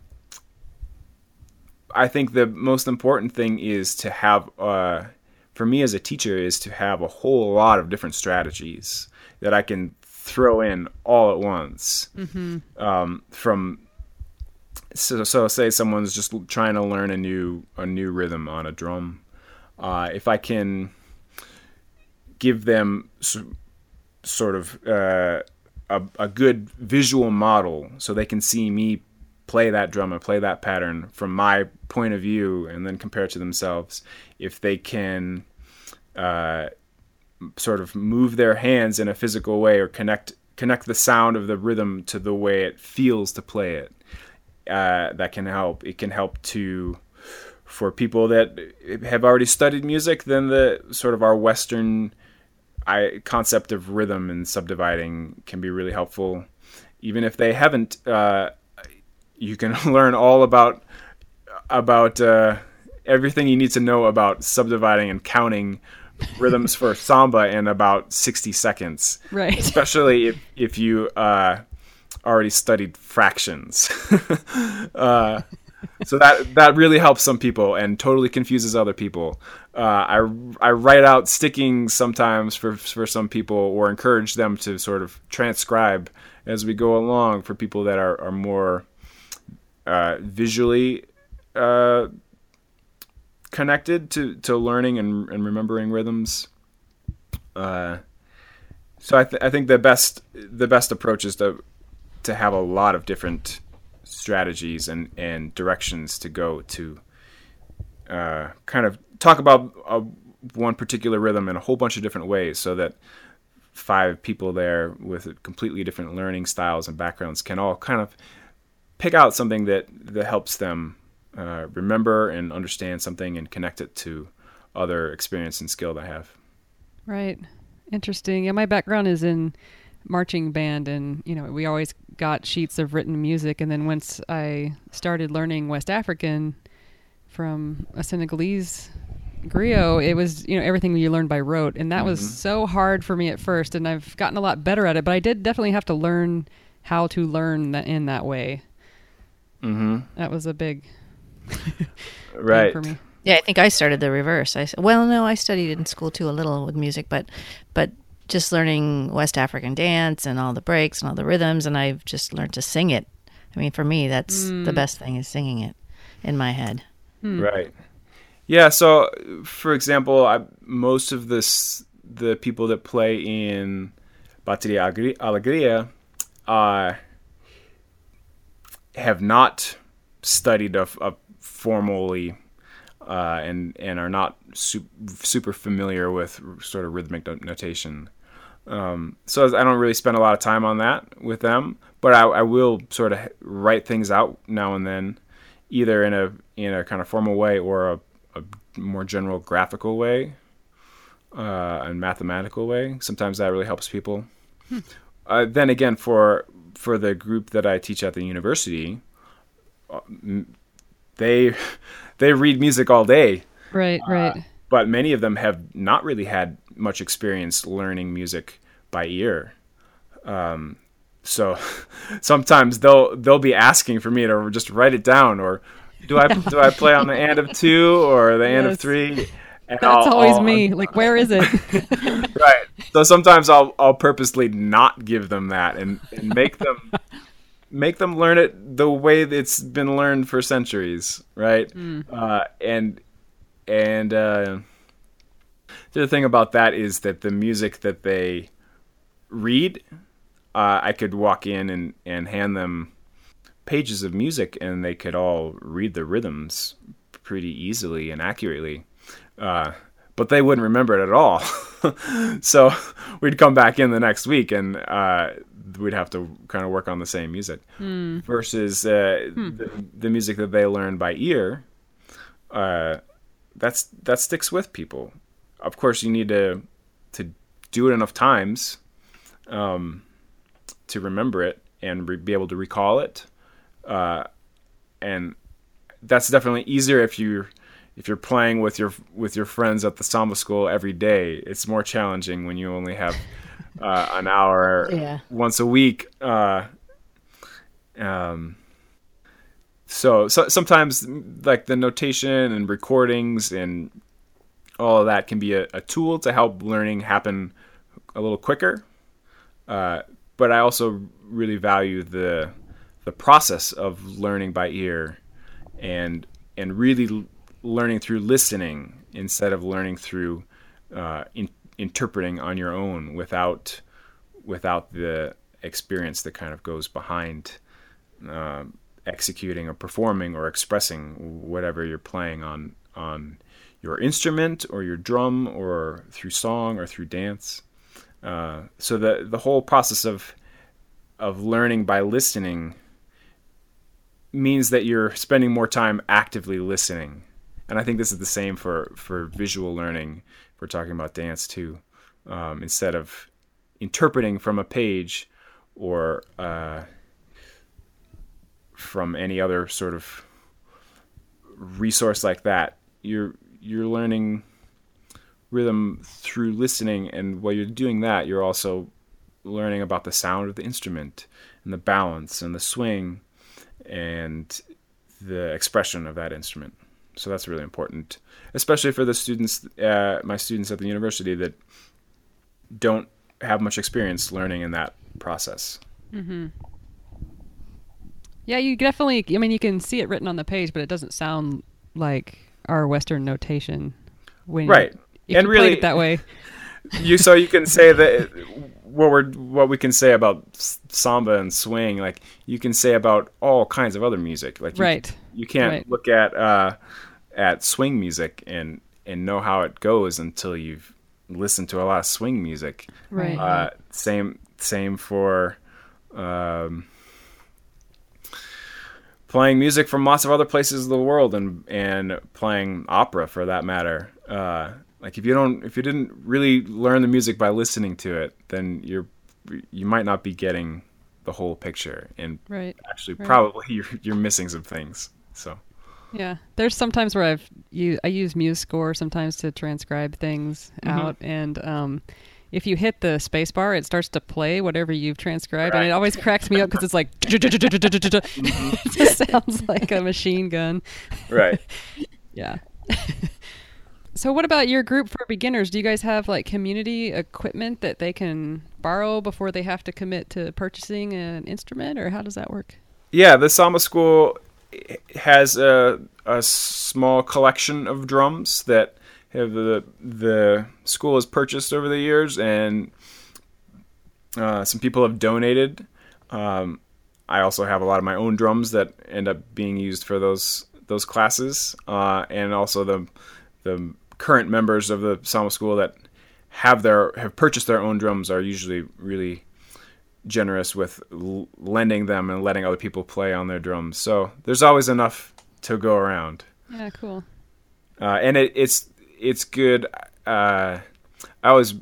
[SPEAKER 3] I think the most important thing is to have uh, for me as a teacher is to have a whole lot of different strategies that I can throw in all at once. Um, from so, so say someone's just trying to learn a new a new rhythm on a drum. Uh, if I can give them s- sort of uh, a, a good visual model so they can see me play that drum and play that pattern from my point of view and then compare it to themselves if they can uh, sort of move their hands in a physical way or connect connect the sound of the rhythm to the way it feels to play it uh, that can help it can help to for people that have already studied music then the sort of our western I, concept of rhythm and subdividing can be really helpful even if they haven't uh, you can learn all about about uh, everything you need to know about subdividing and counting rhythms for samba in about 60 seconds
[SPEAKER 1] Right.
[SPEAKER 3] especially if, if you uh, already studied fractions uh, so that that really helps some people and totally confuses other people uh, I, I write out sticking sometimes for for some people or encourage them to sort of transcribe as we go along for people that are, are more uh, visually uh, connected to, to learning and, and remembering rhythms. Uh, so I, th- I think the best the best approach is to to have a lot of different strategies and, and directions to go to uh, kind of talk about uh, one particular rhythm in a whole bunch of different ways so that five people there with completely different learning styles and backgrounds can all kind of pick out something that that helps them uh, remember and understand something and connect it to other experience and skill they have.
[SPEAKER 1] Right. Interesting. Yeah, my background is in marching band and you know, we always got sheets of written music and then once I started learning West African from a Senegalese griot, it was, you know, everything you learned by rote and that was so hard for me at first and I've gotten a lot better at it, but I did definitely have to learn how to learn that in that way.
[SPEAKER 3] Mm-hmm.
[SPEAKER 1] That was a big thing
[SPEAKER 3] Right.
[SPEAKER 1] for me.
[SPEAKER 2] Yeah, I think I started the reverse. I s- well, no, I studied in school too a little with music, but but just learning West African dance and all the breaks and all the rhythms, and I've just learned to sing it. I mean, for me, that's the best thing is singing it in my head.
[SPEAKER 3] Right. Yeah. So, for example, I, most of this the people that play in Bateria Agri- Alegria uh, have not studied a, a formally uh, and and are not su- super familiar with sort of rhythmic no- notation. Um, so I don't really spend a lot of time on that with them, but I, I will sort of write things out now and then, either in a in a kind of formal way or a, a more general graphical way, uh, and mathematical way. Sometimes that really helps people. Uh, then again, for for the group that I teach at the university, uh, they they read music all day,
[SPEAKER 1] Right, right.
[SPEAKER 3] but many of them have not really had much experience learning music by ear. Um, so sometimes they'll they'll be asking for me to just write it down, or do I do I play on the and of two or the and of three? And
[SPEAKER 1] That's
[SPEAKER 3] I'll-
[SPEAKER 1] always
[SPEAKER 3] I'll-
[SPEAKER 1] me. Like, where is it?
[SPEAKER 3] right. So sometimes I'll I'll purposely not give them that and, and make them make them learn it the way that it's been learned for centuries, right? Uh, and and uh, the thing about that is that the music that they read, uh, I could walk in and, and hand them pages of music and they could all read the rhythms pretty easily and accurately. Uh, but they wouldn't remember it at all. so we'd come back in the next week and uh, we'd have to kind of work on the same music. Versus uh, the, the music that they learn by ear, uh, that's that sticks with people. Of course, you need to to do it enough times um, to remember it and re- be able to recall it. Uh, and that's definitely easier if you if you're playing with your with your friends at the samba school every day. It's more challenging when you only have uh, an hour
[SPEAKER 2] Yeah.
[SPEAKER 3] once a week. Uh, um, so, so sometimes like the notation and recordings and all of that can be a, a tool to help learning happen a little quicker. Uh, but I also really value the the process of learning by ear and and really learning through listening instead of learning through uh, in, interpreting on your own without without the experience that kind of goes behind um executing or performing or expressing whatever you're playing on on your instrument or your drum or through song or through dance. Uh, so the the whole process of of learning by listening means that you're spending more time actively listening. And I think this is the same for, for visual learning. If we're talking about dance too. Um, instead of interpreting from a page or uh, from any other sort of resource like that, you're you're learning rhythm through listening, and while you're doing that, you're also learning about the sound of the instrument and the balance and the swing and the expression of that instrument. So that's really important, especially for the students, uh, my students at the university that don't have much experience learning in that process.
[SPEAKER 1] yeah, you definitely. I mean, you can see it written on the page, but it doesn't sound like our Western notation. When
[SPEAKER 3] Right. And
[SPEAKER 1] you played
[SPEAKER 3] really-
[SPEAKER 1] it that way.
[SPEAKER 3] you so you can say that what we're what we can say about samba and swing like you can say about all kinds of other music like you,
[SPEAKER 1] Right.
[SPEAKER 3] you can't
[SPEAKER 1] Right.
[SPEAKER 3] look at uh at swing music and and know how it goes until you've listened to a lot of swing music
[SPEAKER 1] Right.
[SPEAKER 3] uh same same for um playing music from lots of other places of the world and and playing opera for that matter uh like if you don't if you didn't really learn the music by listening to it then you're you might not be getting the whole picture and
[SPEAKER 1] Right.
[SPEAKER 3] actually
[SPEAKER 1] Right.
[SPEAKER 3] probably you're you're missing some things so
[SPEAKER 1] Yeah, there's sometimes where I've you I use MuseScore sometimes to transcribe things
[SPEAKER 3] Mm-hmm.
[SPEAKER 1] out, and um, if you hit the space bar, it starts to play whatever you've transcribed, and it always cracks me up because it's like mm-hmm. it just sounds like a machine gun.
[SPEAKER 3] right
[SPEAKER 1] Yeah, So, what about your group for beginners? Do you guys have like community equipment that they can borrow before they have to commit to purchasing an instrument, or how does that work?
[SPEAKER 3] Yeah, the Samba School has a, a small collection of drums that have the the school has purchased over the years, and uh, some people have donated. Um, I also have a lot of my own drums that end up being used for those those classes, uh, and also the the current members of the Samba School that have their have purchased their own drums are usually really generous with l- lending them and letting other people play on their drums. So there's always enough to go around.
[SPEAKER 1] Yeah, cool.
[SPEAKER 3] Uh, and it, it's it's good. Uh, I always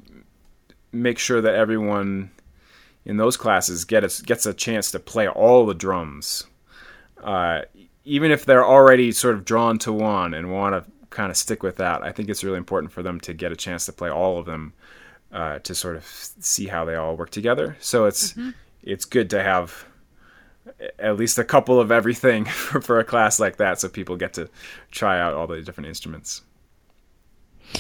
[SPEAKER 3] make sure that everyone in those classes get a, gets a chance to play all the drums, uh, even if they're already sort of drawn to one and want to kind of stick with that. I think it's really important for them to get a chance to play all of them uh, to sort of see how they all work together. So it's mm-hmm. it's good to have at least a couple of everything for, for a class like that, so people get to try out all the different instruments.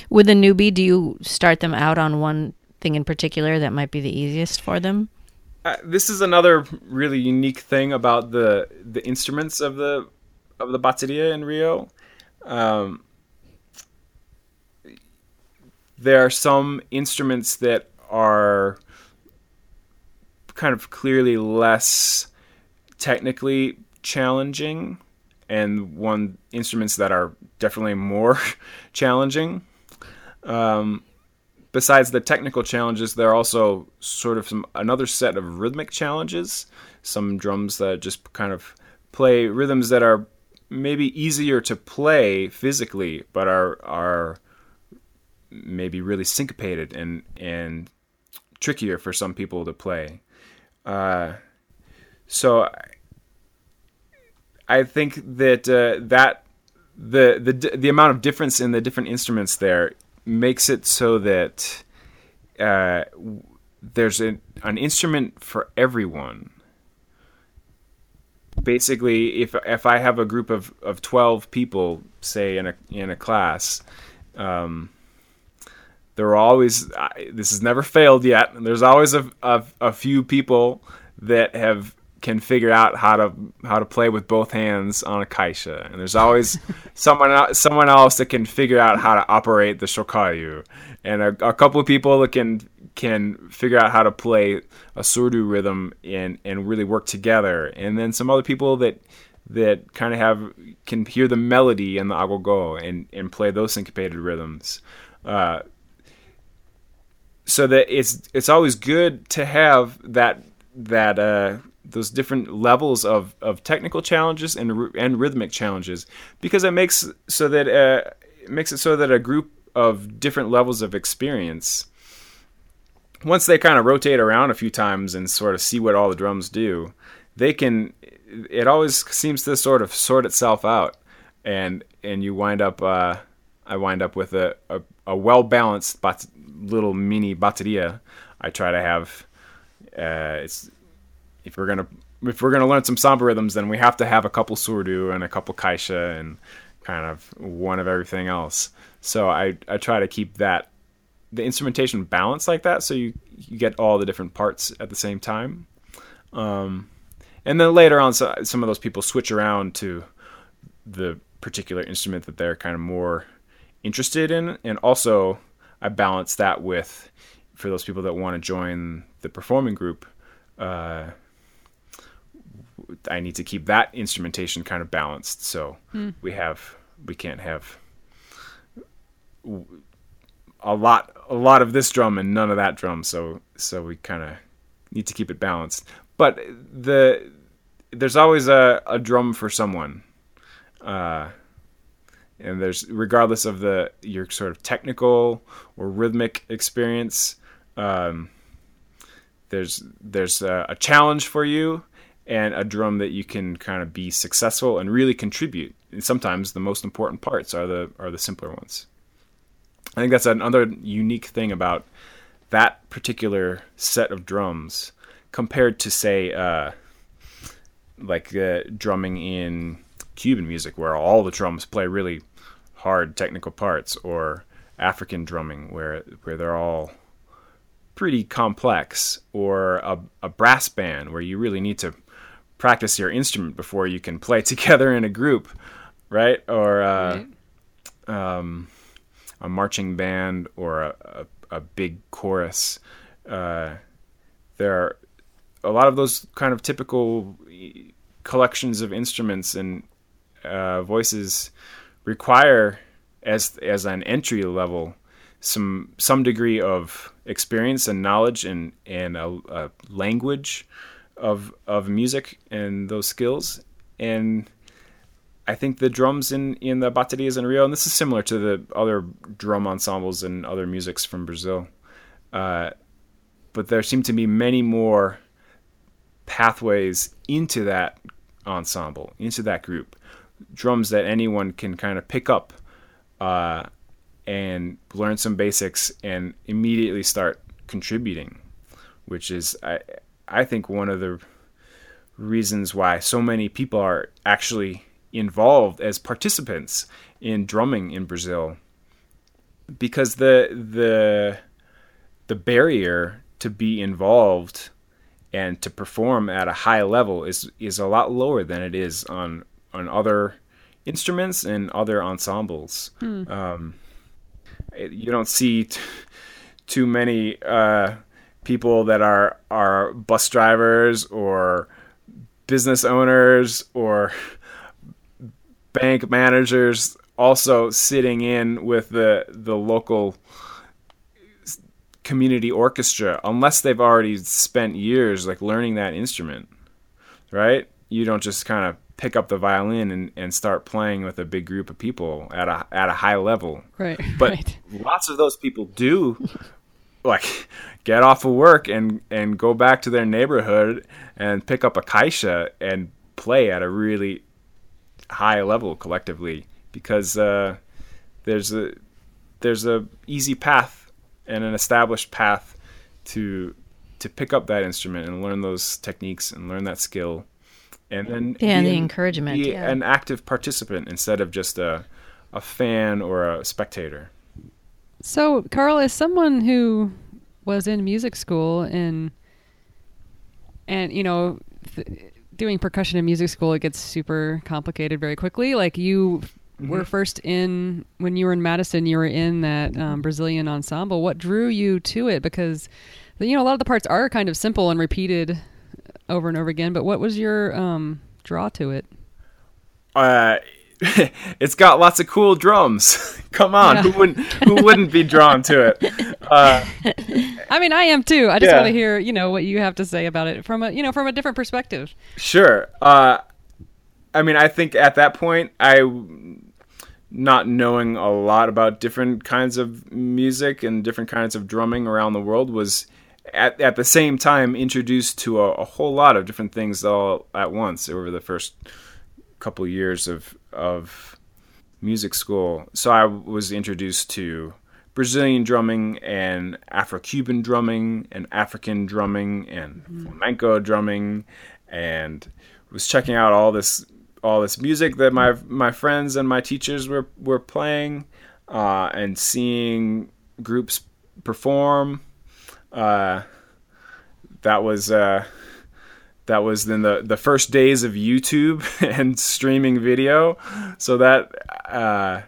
[SPEAKER 2] With a newbie, do you start them out on one thing in particular that might be the easiest for them?
[SPEAKER 3] Uh, this is another really unique thing about the the instruments of the of the bateria in Rio. Um, there are some instruments that are kind of clearly less technically challenging and one instruments that are definitely more challenging um, besides the technical challenges there are also sort of some another set of rhythmic challenges some drums that just kind of play rhythms that are maybe easier to play physically but are are maybe really syncopated and and trickier for some people to play. Uh, so I think that uh, that the the the amount of difference in the different instruments there makes it so that uh, there's an, an instrument for everyone. Basically, if if I have a group of, of twelve people, say in a in a class, um, there are always this has never failed yet. There's always a, a, a few people that have can figure out how to how to play with both hands on a caixa, and there's always someone someone else that can figure out how to operate the chocalho, and a, a, couple of people that can can figure out how to play a surdo rhythm and and really work together, and then some other people that that kind of have can hear the melody and the agogo and and play those syncopated rhythms. Uh, so that it's it's always good to have that that uh, those different levels of, of technical challenges and and rhythmic challenges because it makes so that uh, it makes it so that a group of different levels of experience once they kind of rotate around a few times and sort of see what all the drums do they can it always seems to sort of sort itself out and and you wind up uh, I wind up with a, a, a well balanced but little mini bateria I try to have. Uh, it's if we're gonna if we're gonna learn some samba rhythms, then we have to have a couple surdo and a couple caixa and kind of one of everything else. So I I try to keep that the instrumentation balanced like that, so you you get all the different parts at the same time. Um, and then later on, so, some of those people switch around to the particular instrument that they're kind of more interested in, and also I balance that with for those people that want to join the performing group. Uh, I need to keep that instrumentation kind of balanced. So hmm. we have we can't have a lot a lot of this drum and none of that drum. So so we kind of need to keep it balanced. But the there's always a, a drum for someone. Uh, and there's regardless of the your sort of technical or rhythmic experience um, there's there's a, a, challenge for you and a drum that you can kind of be successful and really contribute. And sometimes the most important parts are the are the simpler ones. I think that's another unique thing about that particular set of drums compared to say uh, like uh, drumming in Cuban music, where all the drums play really hard technical parts, or African drumming where where they're all pretty complex, or a, a brass band where you really need to practice your instrument before you can play together in a group, right? Or uh, right. Um, a marching band or a, a, a big chorus. Uh, there are a lot of those kind of typical collections of instruments and uh, voices require as as an entry level some some degree of experience and knowledge and and a, a language of of music and those skills and I think the drums in in the baterias in Rio and this is similar to the other drum ensembles and other musics from Brazil uh, but there seem to be many more pathways into that ensemble, into that group. Drums that anyone can kind of pick up uh, and learn some basics and immediately start contributing, which is, I, I think, one of the reasons why so many people are actually involved as participants in drumming in Brazil because the the the barrier to be involved and to perform at a high level is is a lot lower than it is on on other instruments and other ensembles. Hmm. Um, you don't see t- too many uh, people that are are bus drivers or business owners or bank managers also sitting in with the the local community orchestra unless they've already spent years like learning that instrument right you don't just kind of pick up the violin and, and start playing with a big group of people at a at a high level
[SPEAKER 1] right
[SPEAKER 3] but
[SPEAKER 1] right.
[SPEAKER 3] lots of those people do like get off of work and and go back to their neighborhood and pick up a caixa and play at a really high level collectively because uh, there's a there's a easy path and an established path to to pick up that instrument and learn those techniques and learn that skill and then
[SPEAKER 2] yeah, the an, encouragement
[SPEAKER 3] be
[SPEAKER 2] yeah.
[SPEAKER 3] an active participant instead of just a a fan or a spectator
[SPEAKER 1] so carl is someone who was in music school and and you know th- doing percussion in music school it gets super complicated very quickly like you mm-hmm. were first in when you were in Madison. You were in that um, Brazilian ensemble. What drew you to it? Because you know a lot of the parts are kind of simple and repeated over and over again. But what was your um, draw to it?
[SPEAKER 3] Uh, it's got lots of cool drums. Come on, yeah. who wouldn't who wouldn't be drawn to it? Uh,
[SPEAKER 1] I mean, I am too. I just yeah. want to hear, you know, what you have to say about it from a, you know, from a different perspective.
[SPEAKER 3] Sure. Uh, I mean, I think at that point, I not knowing a lot about different kinds of music and different kinds of drumming around the world was at, at the same time introduced to a, a whole lot of different things all at once over the first couple years of of music school. So I was introduced to Brazilian drumming and Afro-Cuban drumming and African drumming and mm. flamenco drumming and was checking out all this all this music that my my friends and my teachers were were playing, uh, and seeing groups perform. Uh, that was uh, that was then the the first days of YouTube and streaming video. So that uh,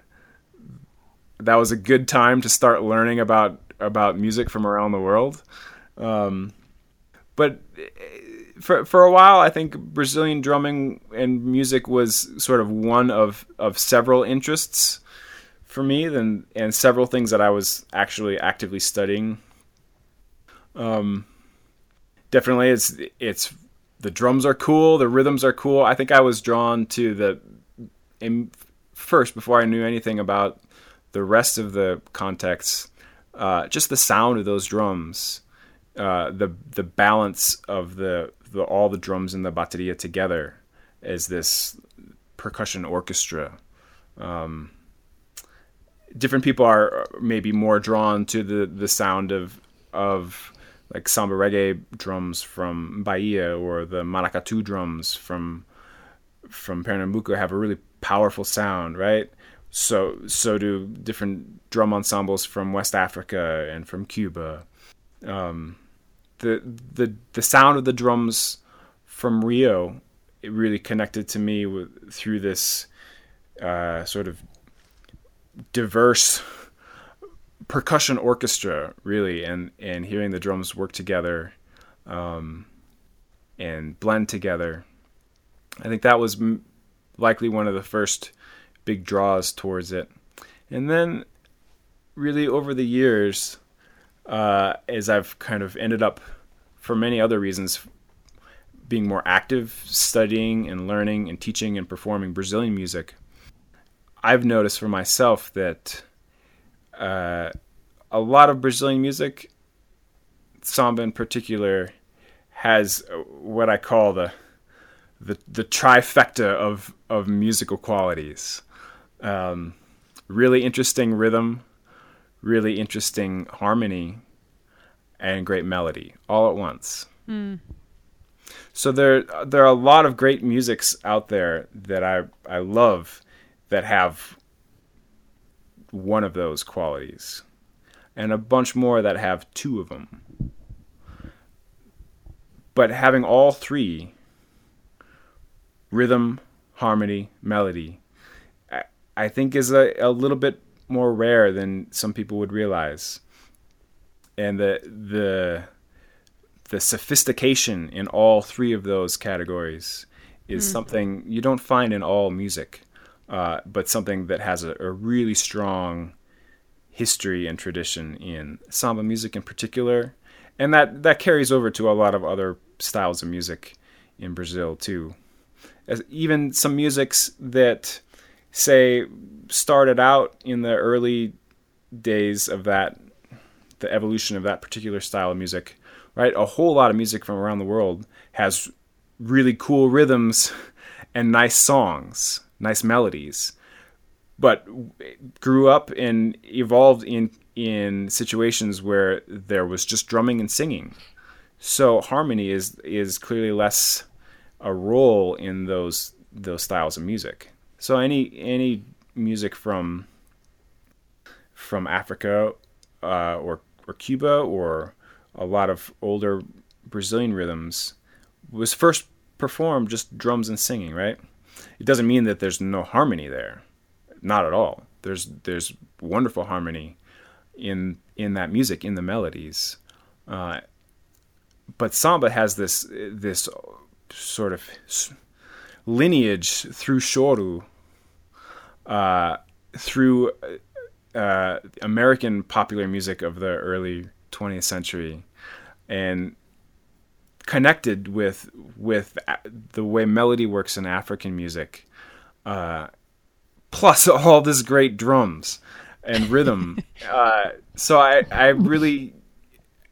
[SPEAKER 3] that was a good time to start learning about about music from around the world. Um, but for for a while, I think Brazilian drumming and music was sort of one of of several interests for me, and and several things that I was actually actively studying. Um, definitely, it's it's the drums are cool, the rhythms are cool. I think I was drawn to the in, first before I knew anything about the rest of the context, uh, just the sound of those drums. Uh, the the balance of the the, all the drums and the bateria together as this percussion orchestra. Um, different people are maybe more drawn to the, the sound of of like samba reggae drums from Bahia or the maracatu drums from from Pernambuco have a really powerful sound, right? so so do different drum ensembles from West Africa and from Cuba. Um, the the the sound of the drums from Rio it really connected to me with, through this uh, sort of diverse percussion orchestra, really, and and hearing the drums work together um, and blend together. I think that was m- likely one of the first big draws towards it. And then, really, over the years, uh, as I've kind of ended up, for many other reasons, being more active, studying and learning and teaching and performing Brazilian music, I've noticed for myself that uh, a lot of Brazilian music, samba in particular, has what I call the the, the trifecta of, of musical qualities. Um, really interesting rhythm, really interesting harmony, and great melody all at once. Mm. So there there are a lot of great musics out there that I I love that have one of those qualities, and a bunch more that have two of them. But having all three rhythm, harmony, melody, I, I think is a, a little bit more rare than some people would realize. And the the the sophistication in all three of those categories is mm. something you don't find in all music, uh, but something that has a, a, really strong history and tradition in samba music in particular, and that that carries over to a lot of other styles of music in Brazil too. As even some musics that say started out in the early days of that the evolution of that particular style of music right? A whole lot of music from around the world has really cool rhythms and nice songs nice melodies but grew up and evolved in in situations where there was just drumming and singing so harmony is is clearly less a role in those those styles of music. So any any music from from Africa uh, or or Cuba or a lot of older Brazilian rhythms was first performed just drums and singing, right? It doesn't mean that there's no harmony there. Not at all. There's there's wonderful harmony in in that music, in the melodies. Uh, but samba has this this sort of lineage through Choro, uh, through uh, American popular music of the early 20th century, and connected with with the way melody works in African music, uh, plus all this great drums and rhythm. uh, so I I really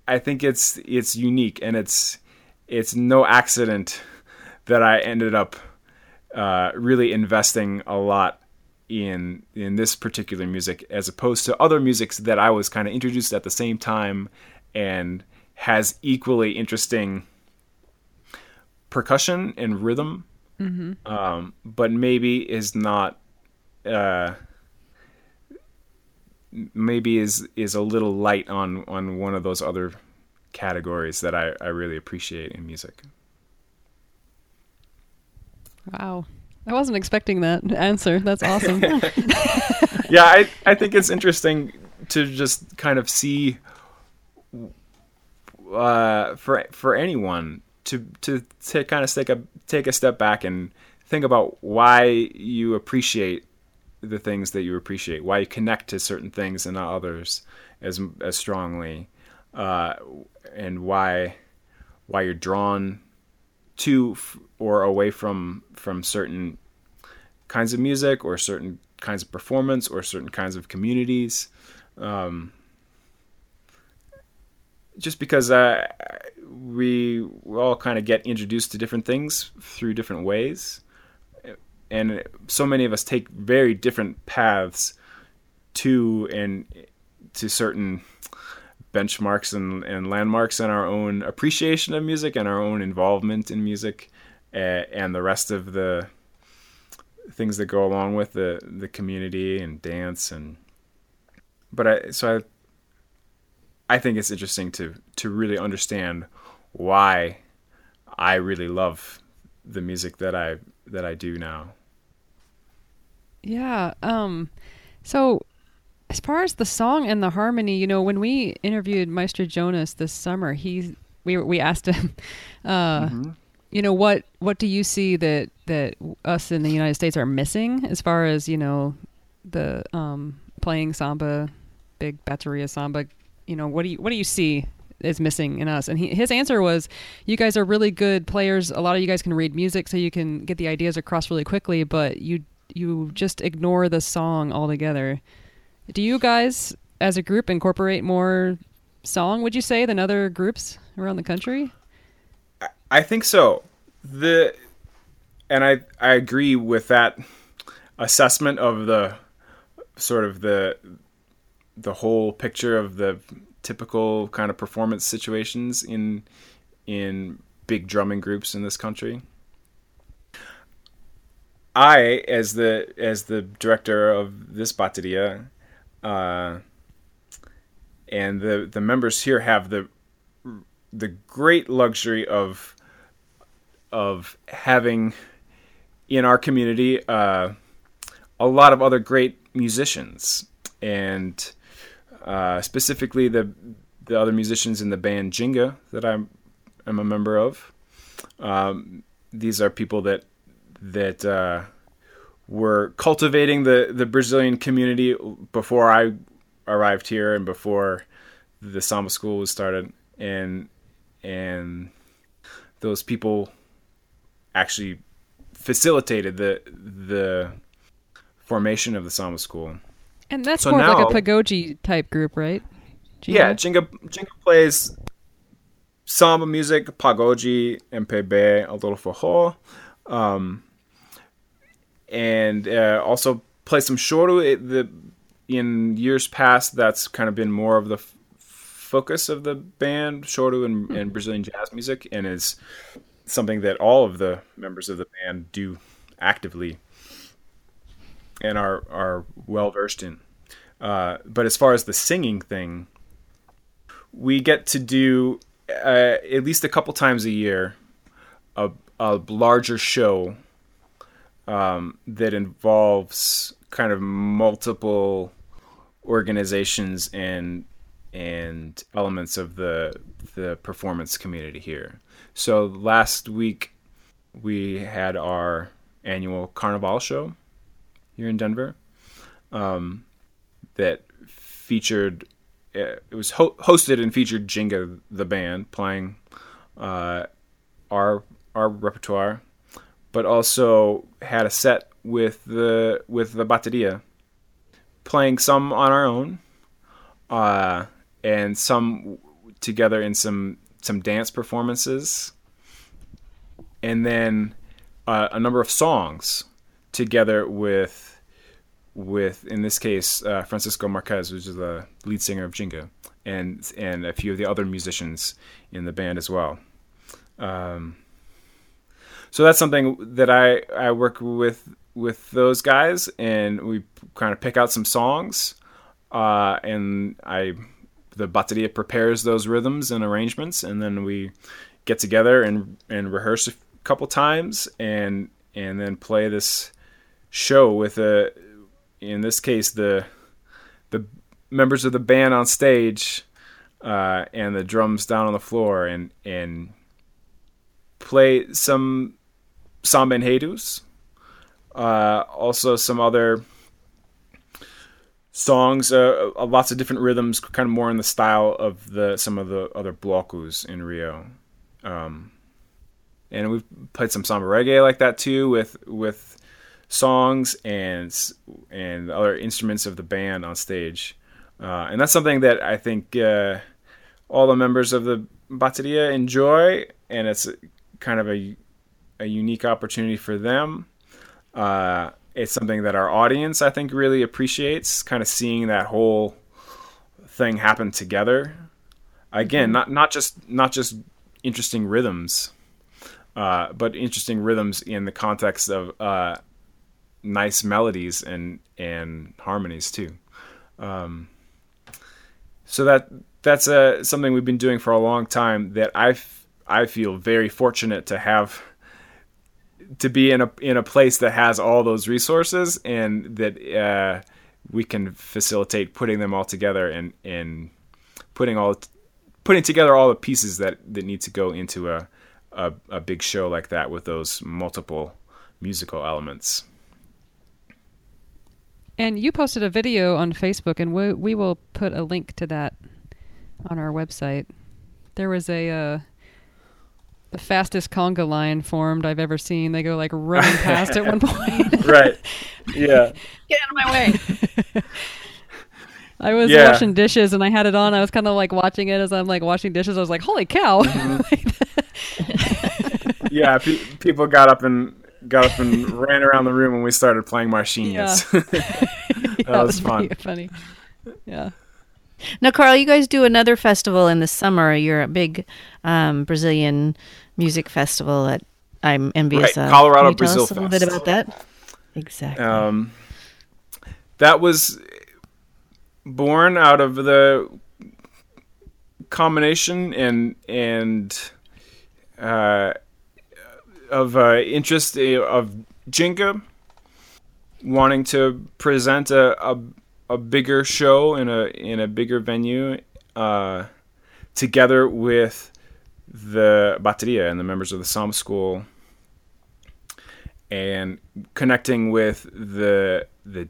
[SPEAKER 3] I think it's it's unique and it's it's no accident that I ended up uh, really investing a lot in in this particular music as opposed to other musics that I was kind of introduced at the same time and has equally interesting percussion and rhythm, mm-hmm. um, but maybe is not. Uh, maybe is is a little light on on one of those other categories that I, I really appreciate in music.
[SPEAKER 1] Wow. I wasn't expecting that answer. That's awesome.
[SPEAKER 3] yeah, I, I think it's interesting to just kind of see uh, for for anyone to to kind of take a take a step back and think about why you appreciate the things that you appreciate, why you connect to certain things and not others as as strongly, uh, and why why you're drawn to f- or away from from certain kinds of music or certain kinds of performance or certain kinds of communities. Um, just because uh, we, all kind of get introduced to different things through different ways, and so many of us take very different paths to and to certain benchmarks and, and landmarks in our own appreciation of music and our own involvement in music and the rest of the things that go along with the the community and dance and but I so I I think it's interesting to to really understand why I really love the music that I that I do now.
[SPEAKER 1] Yeah. Um so as far as the song and the harmony, you know, when we interviewed Maestro Jonas this summer, he we we asked him uh mm-hmm. you know what what do you see that that us in the United States are missing as far as, you know, the um playing samba, big bateria samba, you know, what do you what do you see is missing in us. And he, his answer was, "You guys are really good players. A lot of you guys can read music, so you can get the ideas across really quickly. But you you just ignore the song altogether. Do you guys, as a group, incorporate more song? Would you say than other groups around the country?
[SPEAKER 3] I think so. The and I I agree with that assessment of the sort of the the whole picture of the typical kind of performance situations in in big drumming groups in this country. I, as the as the director of this bateria, uh, and the the members here have the the great luxury of of having in our community uh, a lot of other great musicians and uh, specifically the the other musicians in the band Ginga that I'm I'm a member of. Um, these are people that that uh, were cultivating the the Brazilian community before I arrived here and before the samba school was started, and and those people actually facilitated the the formation of the samba school.
[SPEAKER 1] And that's so more now, like a pagode type group, right?
[SPEAKER 3] Ginga? Yeah, Ginga Ginga plays samba music, pagode, MPB, a little forró, um, and uh, also play some choro. It, the in years past, that's kind of been more of the f- focus of the band, choro and, mm-hmm. and Brazilian jazz music, and is something that all of the members of the band do actively and are are well versed in. Uh, but as far as the singing thing, we get to do uh, at least a couple times a year a, a larger show um, that involves kind of multiple organizations and and elements of the the performance community here. So last week we had our annual Carnival show here in Denver um, that featured. Uh, it was ho- hosted and featured Ginga the band playing uh, our our repertoire, but also had a set with the with the bateria, playing some on our own, uh, and some together in some some dance performances, and then uh, a number of songs together with with in this case uh, Francisco Marquez, who's the lead singer of Ginga, and and a few of the other musicians in the band as well. Um, so that's something that I I work with with those guys, and we kind of pick out some songs, uh, and I the bateria prepares those rhythms and arrangements, and then we get together and and rehearse a couple times, and and then play this show with a in this case the the members of the band on stage uh, and the drums down on the floor and and play some samba enredos, uh, also some other songs, uh, uh, lots of different rhythms, kind of more in the style of the some of the other blocos in Rio. Um, and we've played some samba reggae like that too with with songs and and other instruments of the band on stage, uh, and that's something that I think uh, all the members of the bateria enjoy, and it's kind of a a unique opportunity for them. Uh, it's something that our audience, I think, really appreciates, kind of seeing that whole thing happen together. Again, mm-hmm. not not just not just interesting rhythms, uh, but interesting rhythms in the context of uh, nice melodies and and harmonies too. Um, so that that's a something we've been doing for a long time that I I feel very fortunate to have to be in a in a place that has all those resources and that uh, we can facilitate putting them all together and and putting all putting together all the pieces that that need to go into a a, a big show like that with those multiple musical elements.
[SPEAKER 1] And you posted a video on Facebook, and we, we will put a link to that on our website. There was a uh, the fastest conga line formed I've ever seen. They go like running past at one point.
[SPEAKER 3] right. Yeah.
[SPEAKER 2] Get out of my way.
[SPEAKER 1] I was
[SPEAKER 3] Yeah.
[SPEAKER 1] washing dishes and I had it on. I was kind of like watching it as I'm like washing dishes. I was like, "Holy cow!"
[SPEAKER 3] Yeah. Pe- people got up and got up and ran around the room when we started playing Marchinhas.
[SPEAKER 1] that
[SPEAKER 3] was fun.
[SPEAKER 1] funny. Yeah.
[SPEAKER 2] Now, Carl, you guys do another festival in the summer. You're a big um, Brazilian music festival that I'm envious
[SPEAKER 3] Right,
[SPEAKER 2] of.
[SPEAKER 3] Colorado
[SPEAKER 2] Can you tell
[SPEAKER 3] Brazil
[SPEAKER 2] us a little
[SPEAKER 3] Fest.
[SPEAKER 2] bit about that? Exactly.
[SPEAKER 3] Um, that was born out of the combination and and uh, of uh, interest uh, of Ginga wanting to present a, a a bigger show in a in a bigger venue uh, together with the bateria and the members of the Samba School and connecting with the the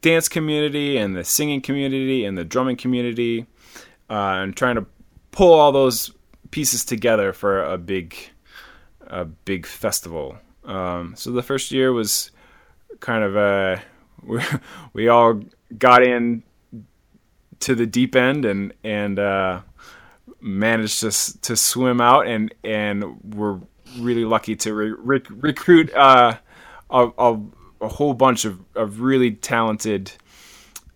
[SPEAKER 3] dance community and the singing community and the drumming community uh, and trying to pull all those pieces together for a big a big festival. Um, so the first year was kind of a we, we all got in to the deep end and and uh, managed to to swim out and and we're really lucky to re- rec- recruit uh, a, a, a whole bunch of, of really talented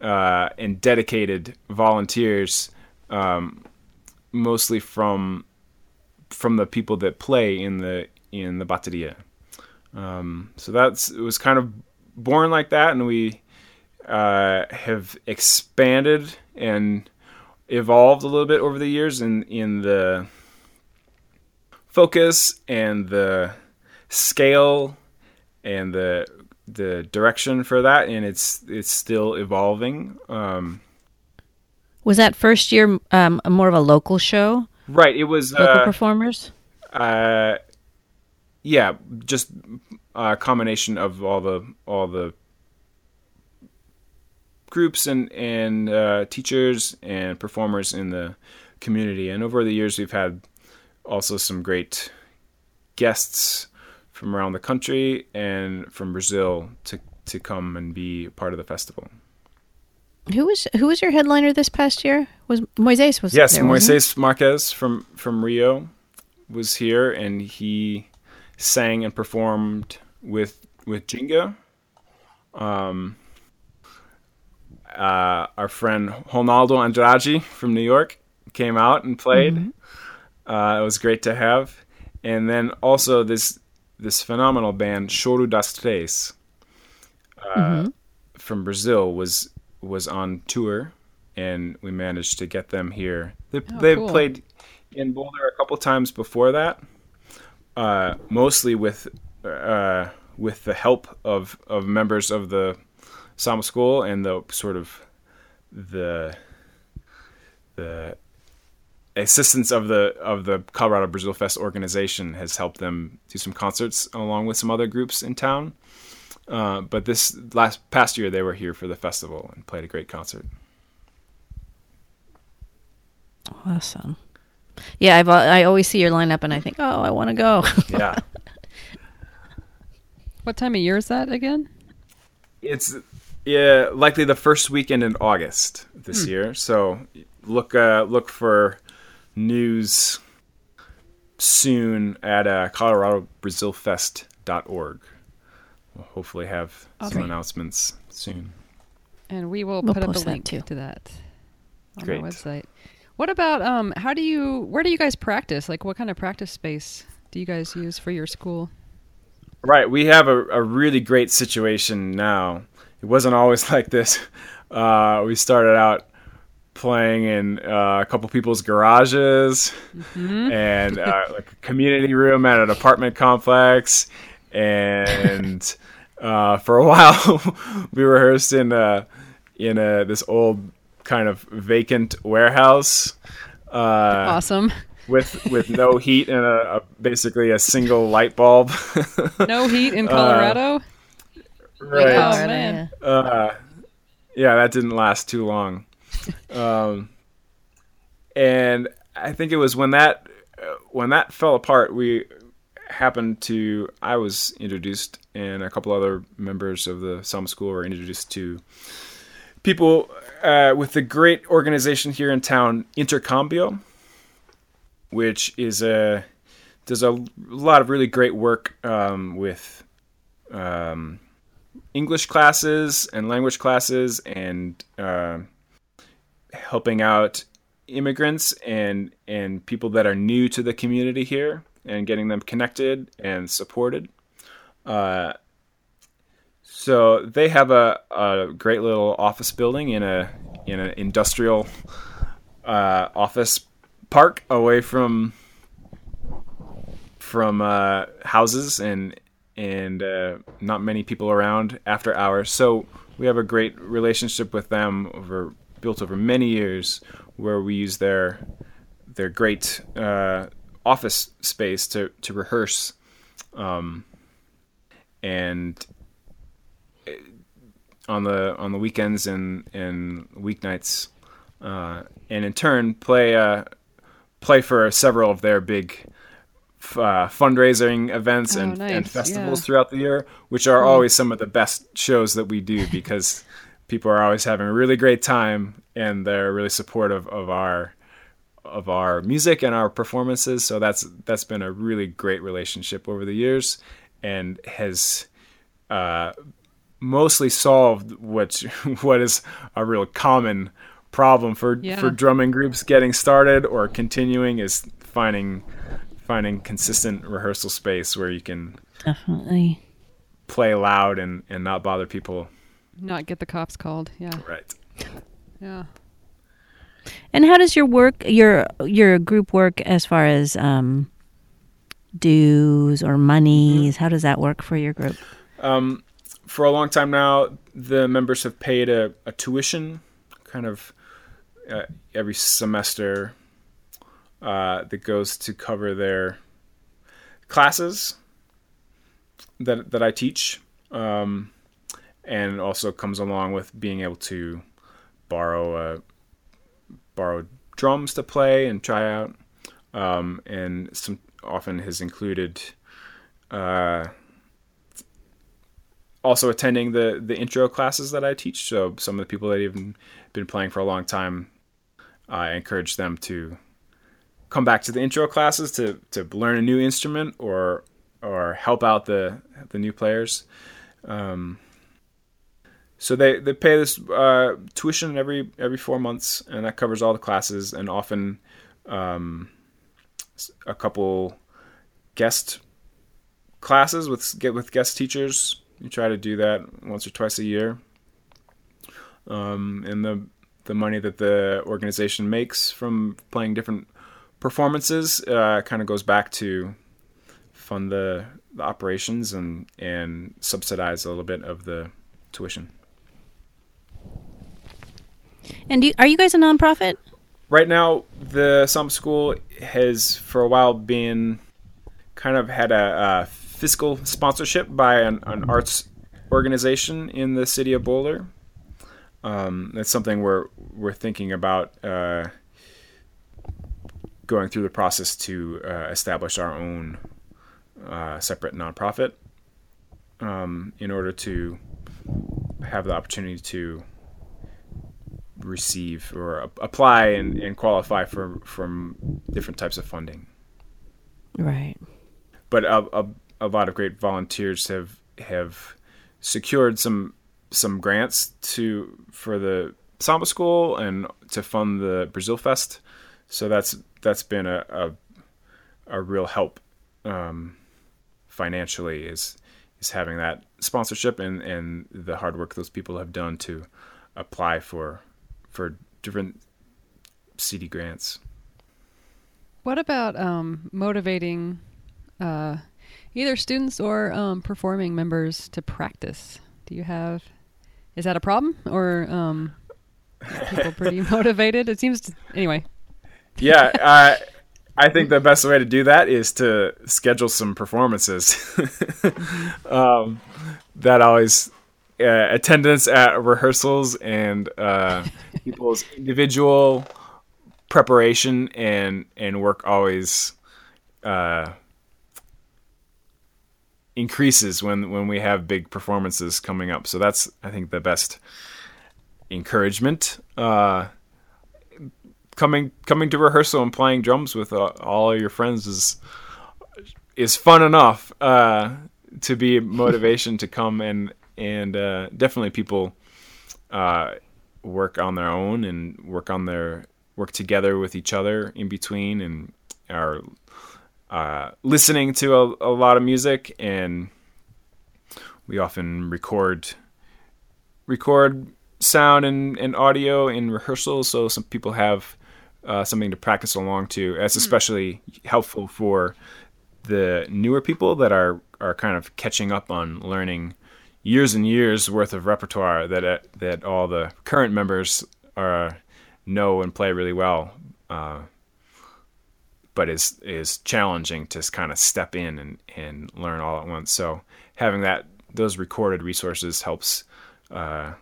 [SPEAKER 3] uh, and dedicated volunteers, um, mostly from from the people that play in the in the bateria. Um, so that's it was kind of born like that, and we uh, have expanded and evolved a little bit over the years in in the focus and the scale and the the direction for that and it's it's still evolving um
[SPEAKER 2] Was that first year um, more of a local show?
[SPEAKER 3] Right it was
[SPEAKER 2] Local
[SPEAKER 3] uh,
[SPEAKER 2] performers?
[SPEAKER 3] uh yeah just a combination of all the all the groups and and uh, teachers and performers in the community and over the years we've had also some great guests from around the country and from Brazil to to come and be part of the festival.
[SPEAKER 2] Who was who was your headliner this past year? Was Moises was
[SPEAKER 3] Yes,
[SPEAKER 2] there?
[SPEAKER 3] Moises Marquez from from Rio was here, and he sang and performed with with Ginga. Um, uh, our friend Ronaldo Andrade from New York came out and played.
[SPEAKER 2] Mm-hmm.
[SPEAKER 3] Uh, it was great to have, and then also this this phenomenal band Choro das Três uh,
[SPEAKER 2] Mm-hmm.
[SPEAKER 3] from Brazil was was on tour, and we managed to get them here. They,
[SPEAKER 1] Oh,
[SPEAKER 3] they've
[SPEAKER 1] cool.
[SPEAKER 3] played in Boulder a couple times before that, uh, mostly with uh, with the help of, of members of the Samba School and the sort of the the assistance of the of the Colorado Brazil Fest organization has helped them do some concerts along with some other groups in town. Uh, but this last past year, they were here for the festival and played a great concert.
[SPEAKER 2] Awesome. Yeah, I've, I always see your lineup and I think, oh, I want to go.
[SPEAKER 3] Yeah,
[SPEAKER 1] What time of year is that again?
[SPEAKER 3] it's yeah likely the first weekend in August this year. So look uh, look for news soon at uh, ColoradoBrazilFest.org. We'll hopefully have some announcements soon.
[SPEAKER 1] And we will
[SPEAKER 2] We'll
[SPEAKER 1] put up a link
[SPEAKER 2] too.
[SPEAKER 1] to that on
[SPEAKER 3] Great.
[SPEAKER 1] our website. What about um? How do you? Where do you guys practice? Like, what kind of practice space do you guys use for your school?
[SPEAKER 3] Right. We have a, a really great situation now. It wasn't always like this. Uh, we started out playing in uh, a couple people's garages and uh, like a community room at an apartment complex. And uh, for a while, we rehearsed in uh, in a, this old kind of vacant warehouse. Uh,
[SPEAKER 1] Awesome.
[SPEAKER 3] with with no heat and a, a basically a single light bulb.
[SPEAKER 1] No heat in Colorado.
[SPEAKER 3] right.
[SPEAKER 1] Oh, man.
[SPEAKER 2] yeah.
[SPEAKER 3] Uh, yeah, that didn't last too long. Um, and I think it was when that uh, when that fell apart, we happened to. I was introduced, and a couple other members of the samba school were introduced to people uh, with the great organization here in town, Intercambio, which is a does a lot of really great work um, with um, English classes and language classes and uh, helping out immigrants and and people that are new to the community here and getting them connected and supported. Uh, so they have a, a great little office building in a in an industrial uh, office park away from from uh, houses and and uh, not many people around after hours. So we have a great relationship with them over built over many years, where we use their their great uh, office space to to rehearse, um, and on the on the weekends and and weeknights, uh, and in turn play uh, play for several of their big f- uh, fundraising events
[SPEAKER 1] Oh,
[SPEAKER 3] and, and festivals
[SPEAKER 1] yeah.
[SPEAKER 3] throughout the year, which are always some of the best shows that we do because people are always having a really great time and they're really supportive of our of our music and our performances. So that's that's been a really great relationship over the years and has uh, mostly solved what what is a real common problem for
[SPEAKER 1] Yeah.
[SPEAKER 3] for drumming groups getting started or continuing is finding finding consistent rehearsal space where you can
[SPEAKER 2] Definitely.
[SPEAKER 3] play loud and, and not bother people.
[SPEAKER 1] Not get the cops called. Yeah.
[SPEAKER 3] Right.
[SPEAKER 1] Yeah.
[SPEAKER 2] And how does your work, your your group work, as far as um, dues or monies? How does that work for your group?
[SPEAKER 3] Um, for a long time now, the members have paid a, a tuition, kind of uh, every semester, uh, that goes to cover their classes that that I teach, um, and also comes along with being able to borrow uh, borrow drums to play and try out, um, and some often has included. Uh, also attending the the intro classes that I teach. So some of the people that have even been playing for a long time, I encourage them to come back to the intro classes to to learn a new instrument or or help out the the new players. Um, so they, they pay this uh, tuition every every four months, and that covers all the classes, and often um, a couple guest classes with get with guest teachers. You try to do that once or twice a year. Um, and the the money that the organization makes from playing different performances uh, kind of goes back to fund the, the operations and and subsidize a little bit of the tuition.
[SPEAKER 2] And do you, are you guys a nonprofit?
[SPEAKER 3] right now the samba school has for a while been kind of had a, a fiscal sponsorship by an, an arts organization in the city of Boulder. Um, that's something we're we're thinking about uh, going through the process to uh, establish our own uh, separate nonprofit um, in order to have the opportunity to receive or a- apply and, and qualify for from different types of funding.
[SPEAKER 2] Right.
[SPEAKER 3] But a, a, a lot of great volunteers have have secured some some grants to for the samba school and to fund the Brazil Fest. So that's that's been a a, a real help um, financially is is having that sponsorship and and the hard work those people have done to apply for for different CD grants.
[SPEAKER 1] What about um, motivating uh, either students or um, performing members to practice? Do you have? Is that a problem, or um, people pretty motivated? It seems. To, anyway.
[SPEAKER 3] Yeah, uh, I think the best way to do that is to schedule some performances. um, that always uh, attendance at rehearsals and uh, people's individual preparation and and work always uh, increases when when we have big performances coming up. So that's I think the best encouragement. Uh, coming coming to rehearsal and playing drums with uh, all your friends is is fun enough uh, to be motivation to come and and uh, definitely people uh, work on their own and work on their work together with each other in between and are uh, listening to a, a lot of music and we often record record sound and, and audio in rehearsals so some people have uh, something to practice along to. That's hmm. especially helpful for the newer people that are are kind of catching up on learning years and years worth of repertoire that uh, that all the current members are know and play really well. Uh, but is is challenging to kind of step in and, and learn all at once. So having that those recorded resources helps uh,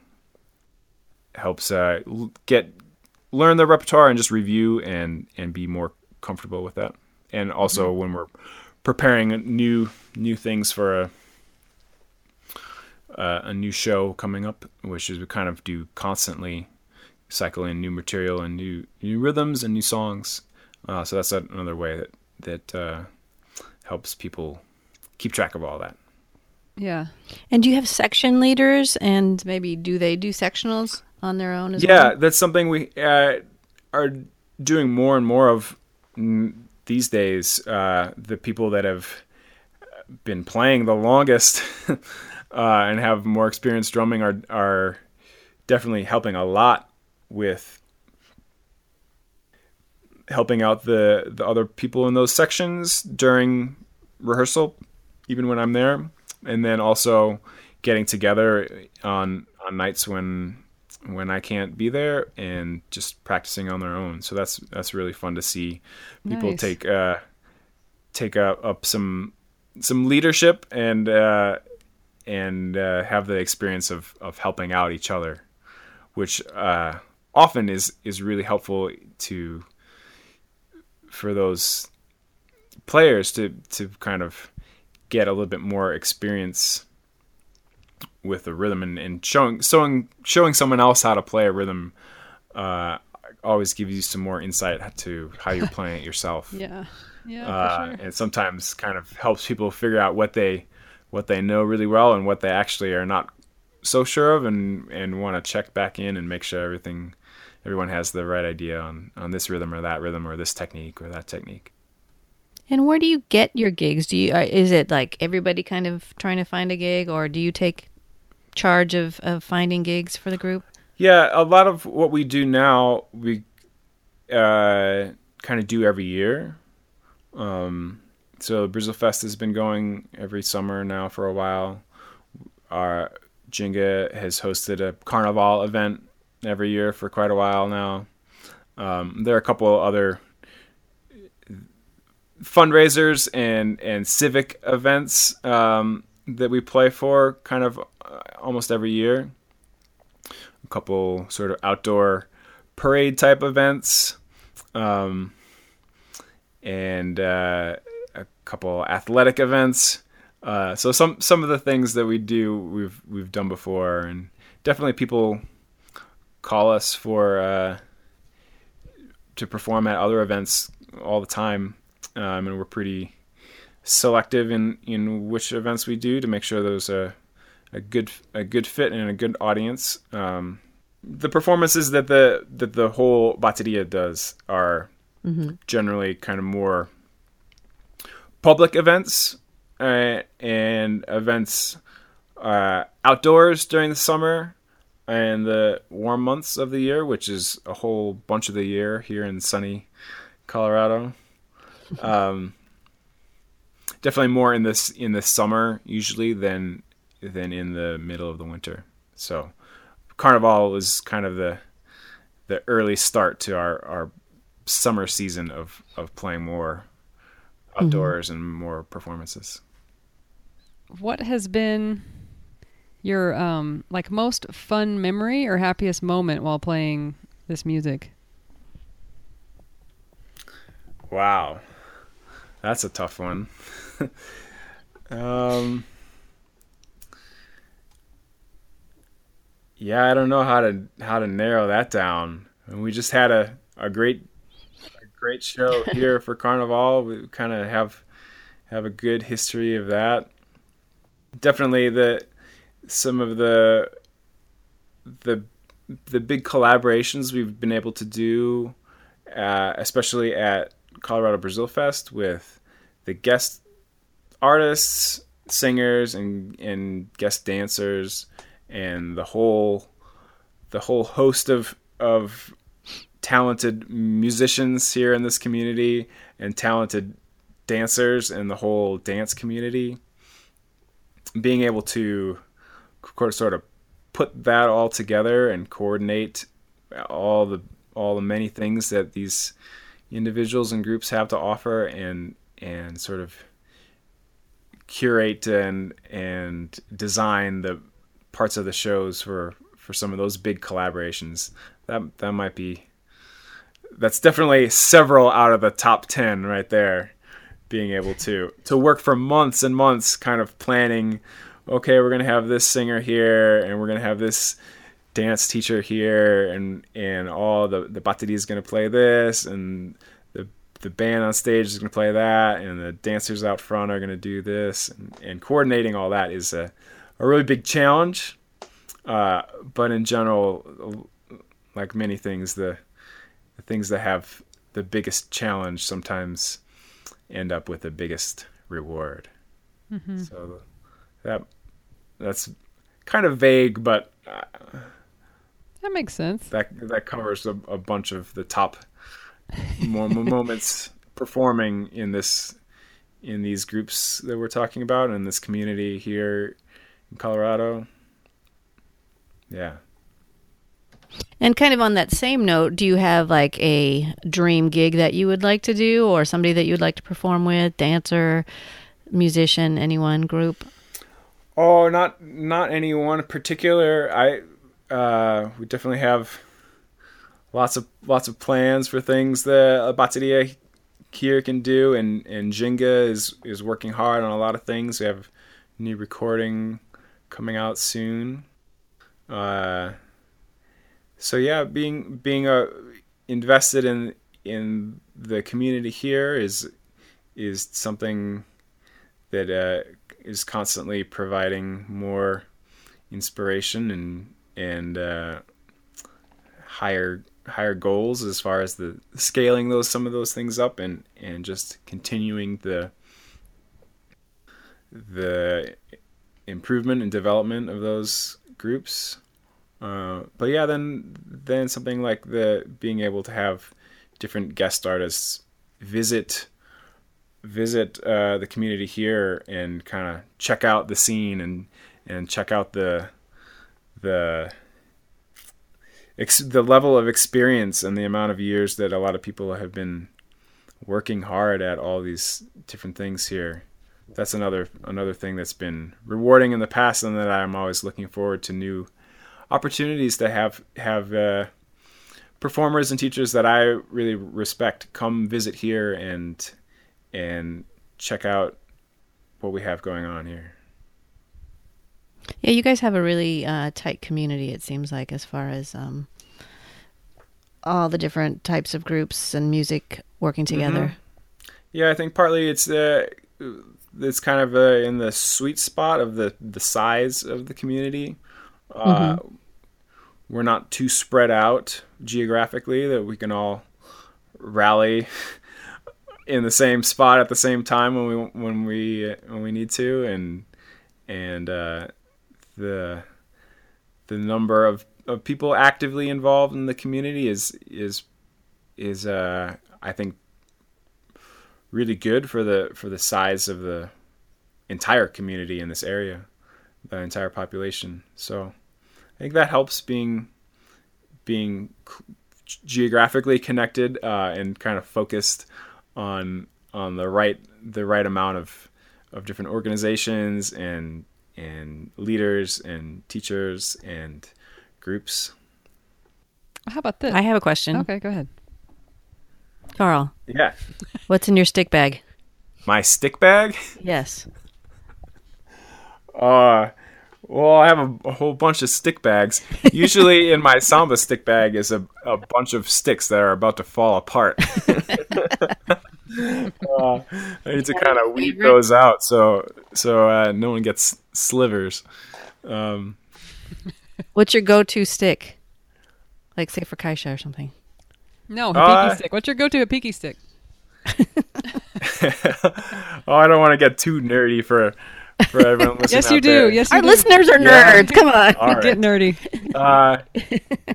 [SPEAKER 3] helps uh, get learn the repertoire and just review and and be more comfortable with that. And also mm-hmm. when we're preparing new new things for a uh, a new show coming up, which is we kind of do constantly cycle in new material and new new rhythms and new songs. Uh, so that's another way that that uh, helps people keep track of all that.
[SPEAKER 1] Yeah.
[SPEAKER 2] And do you have section leaders? And maybe do they do sectionals? on their own as
[SPEAKER 3] yeah,
[SPEAKER 2] well?
[SPEAKER 3] Yeah, that's something we uh, are doing more and more of these days. Uh, the people that have been playing the longest uh, and have more experience drumming are are definitely helping a lot with helping out the the other people in those sections during rehearsal even when I'm there and then also getting together on on nights when when I can't be there and just practicing on their own. So that's that's really fun to see people nice. take uh, take up, up some some leadership and uh, and uh, have the experience of of helping out each other, which uh, often is is really helpful to for those players to to kind of get a little bit more experience with the rhythm and, and showing showing showing someone else how to play a rhythm uh, always gives you some more insight to how you're playing it yourself.
[SPEAKER 1] Yeah, yeah,
[SPEAKER 3] uh,
[SPEAKER 1] sure.
[SPEAKER 3] and sometimes kind of helps people figure out what they what they know really well and what they actually are not so sure of, and and want to check back in and make sure everything everyone has the right idea on on this rhythm or that rhythm or this technique or that technique.
[SPEAKER 2] And where do you get your gigs? Do you uh, is it like everybody kind of trying to find a gig, or do you take charge of, of finding gigs for the group?
[SPEAKER 3] Yeah, a lot of what we do now, we uh, kind of do every year. Um, so Brazil Fest has been going every summer now for a while. Our Ginga has hosted a Carnival event every year for quite a while now. Um, there are a couple other fundraisers and and civic events um, that we play for kind of uh, almost every year. A couple sort of outdoor parade type events, um, and uh, a couple athletic events. Uh, so some some of the things that we do we've we've done before, and definitely people call us for uh, to perform at other events all the time, um, and we're pretty selective in in which events we do to make sure there's a a good a good fit and a good audience. Um, the performances that the that the whole bateria does are mm-hmm. generally kind of more public events uh, and events uh, outdoors during the summer and the warm months of the year, which is a whole bunch of the year here in sunny Colorado. Um, definitely more in this in the summer usually than than in the middle of the winter. So Carnival was kind of the the early start to our, our summer season of, of playing more outdoors mm-hmm. and more performances.
[SPEAKER 1] What has been your um like most fun memory or happiest moment while playing this music?
[SPEAKER 3] Wow. That's a tough one. um Yeah, I don't know how to how to narrow that down. And we just had a, a great a great show here for Carnival. We kind of have have a good history of that. Definitely the some of the the the big collaborations we've been able to do, uh, especially at Colorado Brazil Fest with the guest artists, singers, and and guest dancers, and the whole the whole host of of talented musicians here in this community and talented dancers in the whole dance community. Being able to sort of put that all together and coordinate all the all the many things that these individuals and groups have to offer and and sort of curate and and design the parts of the shows for for some of those big collaborations. That that might be that's definitely several out of the top 10 right there being able to to work for months and months kind of planning okay, we're gonna have this singer here, and we're gonna have this dance teacher here, and and all the the bateria is gonna play this, and the the band on stage is gonna play that, and the dancers out front are gonna do this, and, and coordinating all that is a a really big challenge. Uh, but in general, like many things, the the things that have the biggest challenge sometimes end up with the biggest reward. Mm-hmm. So that that's kind of vague, but uh,
[SPEAKER 1] that makes sense.
[SPEAKER 3] That that covers a, a bunch of the top moments performing in this in these groups that we're talking about in this community here in Colorado. Yeah.
[SPEAKER 2] And kind of on that same note, do you have like a dream gig that you would like to do or somebody that you'd like to perform with, dancer, musician, anyone, group?
[SPEAKER 3] Oh, not not any one particular. I uh, we definitely have lots of lots of plans for things that Bateria here can do, and and Ginga is is working hard on a lot of things. We have new recording coming out soon. Uh, so yeah, being being uh, invested in in the community here is is something that uh, is constantly providing more inspiration and and uh, higher higher goals as far as the scaling those some of those things up and and just continuing the the improvement and development of those groups. Uh, but yeah, then then something like the being able to have different guest artists visit visit uh, the community here and kind of check out the scene and and check out the the ex- the level of experience and the amount of years that a lot of people have been working hard at all these different things here. That's another another thing that's been rewarding in the past, and that I'm always looking forward to new opportunities to have have uh, performers and teachers that I really respect come visit here and and check out what we have going on here.
[SPEAKER 2] Yeah, you guys have a really uh, tight community. It seems like as far as um, all the different types of groups and music working together. Mm-hmm.
[SPEAKER 3] Yeah, I think partly it's uh, it's kind of uh, in the sweet spot of the the size of the community. Uh, mm-hmm. We're not too spread out geographically that we can all rally in the same spot at the same time when we when we when we need to, and and uh, the the number of, of people actively involved in the community is is is uh, I think really good for the for the size of the entire community in this area, the entire population. So I think that helps being being geographically connected uh, and kind of focused on on the right the right amount of of different organizations and and leaders and teachers and groups.
[SPEAKER 1] How about this?
[SPEAKER 2] I have a question.
[SPEAKER 1] Okay, go ahead.
[SPEAKER 2] Carl,
[SPEAKER 3] Yeah,
[SPEAKER 2] what's in your stick bag?
[SPEAKER 3] my stick bag.
[SPEAKER 2] Yes.
[SPEAKER 3] Uh, well, I have a, a whole bunch of stick bags. Usually, in my samba stick bag is a, a bunch of sticks that are about to fall apart. uh, I need to kind of weed those out so so uh, no one gets slivers. Um,
[SPEAKER 2] What's your go-to stick? Like say for caixa or something.
[SPEAKER 1] No, repique
[SPEAKER 3] Uh,
[SPEAKER 1] stick. What's your go-to repique stick?
[SPEAKER 3] oh, I don't want to get too nerdy for for everyone listening.
[SPEAKER 1] Yes, you
[SPEAKER 3] out
[SPEAKER 1] do.
[SPEAKER 3] there.
[SPEAKER 1] Yes, you
[SPEAKER 2] Our
[SPEAKER 1] do.
[SPEAKER 2] listeners are
[SPEAKER 3] Yeah.
[SPEAKER 2] nerds. Come on.
[SPEAKER 3] All right.
[SPEAKER 1] Get nerdy.
[SPEAKER 3] Uh,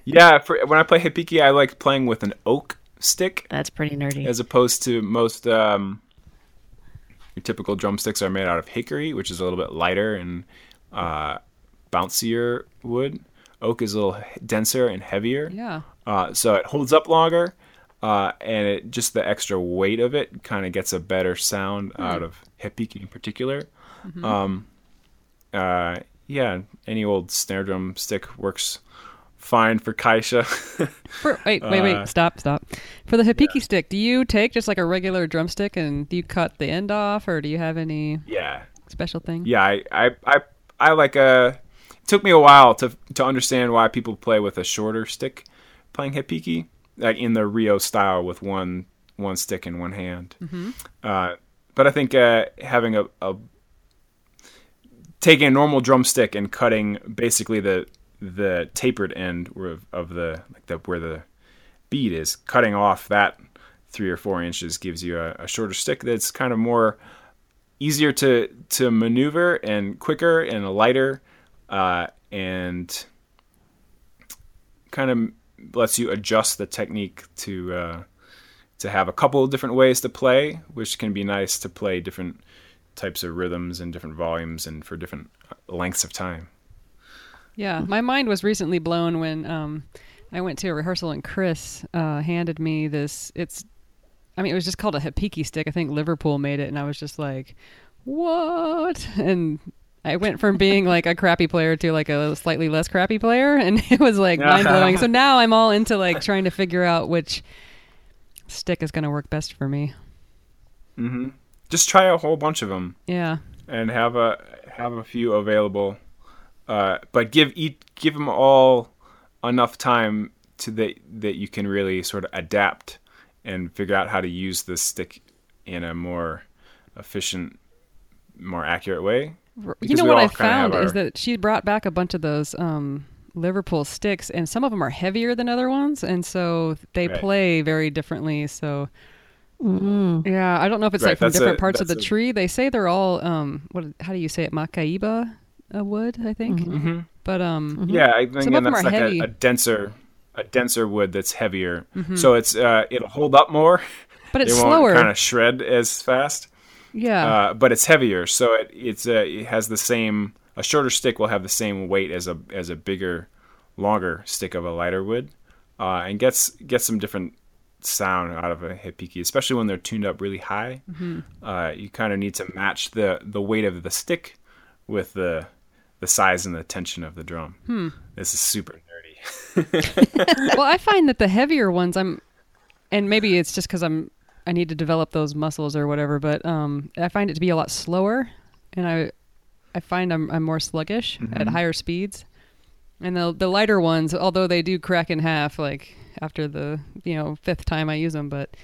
[SPEAKER 3] yeah, for, when I play repique, I like playing with an oak stick.
[SPEAKER 2] That's pretty nerdy.
[SPEAKER 3] as opposed to most um, your typical drumsticks are made out of hickory, which is a little bit lighter and uh, bouncier wood. Oak is a little denser and heavier,
[SPEAKER 1] Yeah.
[SPEAKER 3] uh, so it holds up longer, uh, and it just the extra weight of it kind of gets a better sound out of repique in particular. Um, uh, yeah, any old snare drum stick works fine for caixa.
[SPEAKER 1] For, wait, wait, wait.
[SPEAKER 3] Uh,
[SPEAKER 1] Stop, stop. For the repique stick, do you take just like a regular drumstick and do you cut the end off, or do you have any
[SPEAKER 3] yeah,
[SPEAKER 1] special thing?
[SPEAKER 3] yeah I, I i i like a it took me a while to to understand why people play with a shorter stick playing repique like in the rio style with one one stick in one hand uh, but i think uh, having a, a taking a normal drumstick and cutting basically the the tapered end of, of the like the where the bead is cutting off that three or four inches gives you a, a shorter stick that's kind of more easier to to maneuver and quicker and lighter uh, and kind of lets you adjust the technique to uh, to have a couple of different ways to play, which can be nice to play different types of rhythms and different volumes and for different lengths of time.
[SPEAKER 1] Yeah, my mind was recently blown when um, I went to a rehearsal and Chris uh, handed me this. It's, I mean, it was just called a repique stick. I think Liverpool made it, and I was just like, "What?" And I went from being like a crappy player to like a slightly less crappy player, and it was like mind blowing. so now I'm all into like trying to figure out which stick is going to work best for me.
[SPEAKER 3] Mm-hmm. Just try a whole bunch of them.
[SPEAKER 1] Yeah,
[SPEAKER 3] and have a have a few available, uh, but give each give them all enough time to that that you can really sort of adapt and figure out how to use the stick in a more efficient, more accurate way.
[SPEAKER 1] R- you know what I
[SPEAKER 3] kinda have
[SPEAKER 1] found is that she brought back a bunch of those um, Liverpool sticks, and some of them are heavier than other ones, and so they
[SPEAKER 3] Right.
[SPEAKER 1] play very differently. So
[SPEAKER 2] Mm.
[SPEAKER 1] yeah, I don't know if it's
[SPEAKER 3] Right,
[SPEAKER 1] like from
[SPEAKER 3] that's
[SPEAKER 1] different
[SPEAKER 3] a-
[SPEAKER 1] parts of the
[SPEAKER 3] a-
[SPEAKER 1] tree. They say they're all um, what? How do you say it? Macaiba uh, wood, I think.
[SPEAKER 3] Mm-hmm.
[SPEAKER 1] But um,
[SPEAKER 3] Yeah, I think and that's like a, a denser a denser wood that's heavier,
[SPEAKER 1] Mm-hmm.
[SPEAKER 3] so it's uh, it'll hold up more.
[SPEAKER 1] but it's
[SPEAKER 3] it
[SPEAKER 1] slower.
[SPEAKER 3] won't kind of shred as fast.
[SPEAKER 1] yeah,
[SPEAKER 3] uh, but it's heavier, so it it's uh, it has the same. A shorter stick will have the same weight as a as a bigger, longer stick of a lighter wood, uh, and gets gets some different sound out of a repique, especially when they're tuned up really high. Uh, you kind of need to match the the weight of the stick with the the size and the tension of the drum. Hmm. This is super nerdy.
[SPEAKER 1] well, I find that the heavier ones, I'm, and maybe it's just because I'm, I need to develop those muscles or whatever. But um, I find it to be a lot slower, and I, I find I'm I'm more sluggish at mm-hmm. higher speeds. And the the lighter ones, although they do crack in half, like after the you know fifth time I use them, but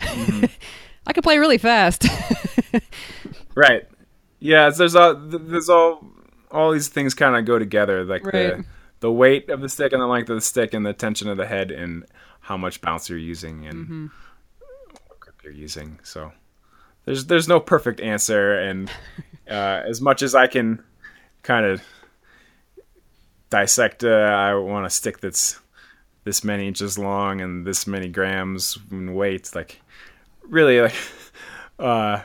[SPEAKER 1] mm-hmm. I can play really fast.
[SPEAKER 3] Right. Yeah, there's all there's all all these things kind of go together, like
[SPEAKER 1] Right.
[SPEAKER 3] the the weight of the stick and the length of the stick and the tension of the head and how much bounce you're using and
[SPEAKER 1] Mm-hmm.
[SPEAKER 3] what grip you're using. So there's there's no perfect answer, and uh, as much as I can kind of dissect, uh, I want a stick that's this many inches long and this many grams in weight. Like really, like uh,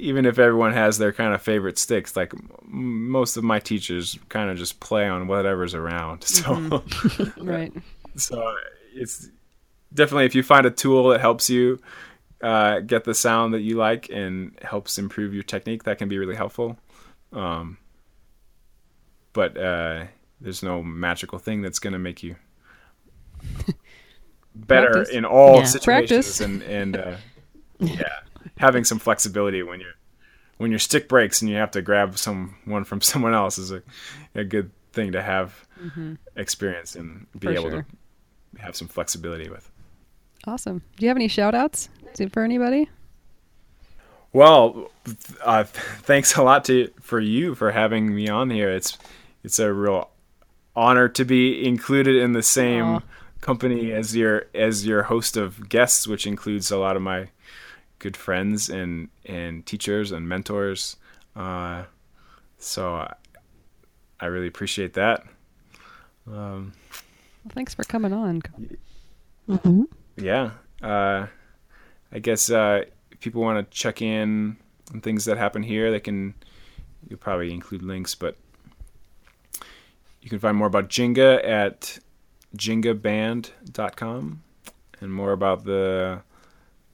[SPEAKER 3] even if everyone has their kind of favorite sticks, like m- most of my teachers kind of just play on whatever's around. So,
[SPEAKER 1] Mm-hmm. right.
[SPEAKER 3] so it's definitely if you find a tool that helps you uh, get the sound that you like and helps improve your technique, that can be really helpful. Um, but uh, there's no magical thing that's going to make you better
[SPEAKER 1] Practice.
[SPEAKER 3] in all
[SPEAKER 2] Yeah.
[SPEAKER 3] situations
[SPEAKER 1] Practice.
[SPEAKER 3] and and uh, yeah having some flexibility when you're when your stick breaks and you have to grab someone from someone else is a, a good thing to have experience and be
[SPEAKER 1] Mm-hmm. For
[SPEAKER 3] able
[SPEAKER 1] sure.
[SPEAKER 3] to have some flexibility with
[SPEAKER 1] Awesome. Do you have any shout outs for anybody?
[SPEAKER 3] well uh, thanks a lot to for you for having me on here it's it's a real honor to be included in the same
[SPEAKER 1] Aw.
[SPEAKER 3] company as your as your host of guests which includes a lot of my good friends and and teachers and mentors. Uh, so I, I really appreciate that. Um,
[SPEAKER 1] Well, thanks for coming on.
[SPEAKER 3] yeah uh, i guess uh, if people want to check in on things that happen here they can you'll probably include links but you can find more about Ginga at gingaband.com and more about the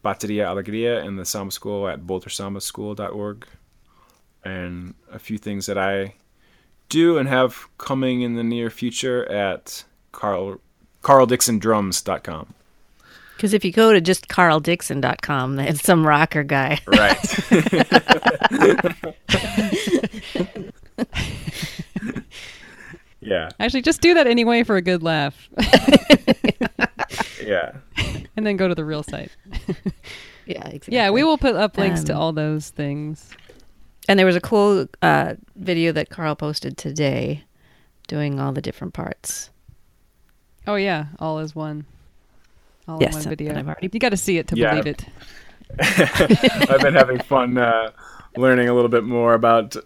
[SPEAKER 3] bateria alegria and the samba school at bouldersambaschool.org and a few things that i do and have coming in the near future at carl carldixondrums.com
[SPEAKER 2] Because if you go to just carldixon.com, it's some rocker guy.
[SPEAKER 3] Right. yeah.
[SPEAKER 1] Actually, just do that anyway for a good laugh,
[SPEAKER 3] Yeah.
[SPEAKER 1] And then go to the real site.
[SPEAKER 2] yeah, exactly.
[SPEAKER 1] Yeah, we will put up links to
[SPEAKER 2] Um,
[SPEAKER 1] all those things.
[SPEAKER 2] And there was a cool uh, video that Carl posted today doing all the different parts.
[SPEAKER 1] Oh yeah, all is one. All
[SPEAKER 2] Yes,
[SPEAKER 1] in one video.
[SPEAKER 2] I've already-
[SPEAKER 1] You got to see it to
[SPEAKER 3] Yeah.
[SPEAKER 1] believe it.
[SPEAKER 3] I've been having fun uh, learning a little bit more about uh,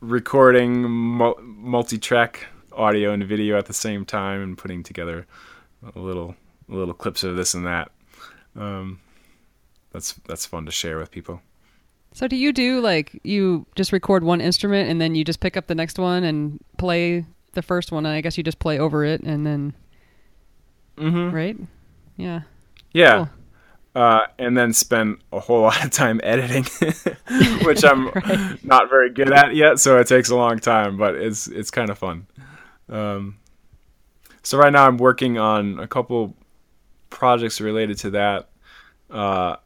[SPEAKER 3] recording multi-track audio and video at the same time and putting together a little little clips of this and that. Um, that's that's fun to share with people.
[SPEAKER 1] So do you do like you just record one instrument and then you just pick up the next one and play the first one and I guess you just play over it and then
[SPEAKER 3] Mm-hmm.
[SPEAKER 1] right? Yeah.
[SPEAKER 3] Yeah.
[SPEAKER 1] Cool.
[SPEAKER 3] Uh, and then spend a whole lot of time editing, which I'm not very good at yet. So it takes a long time, but it's it's kind of fun. Um, so right now I'm working on a couple projects related to that. Uh,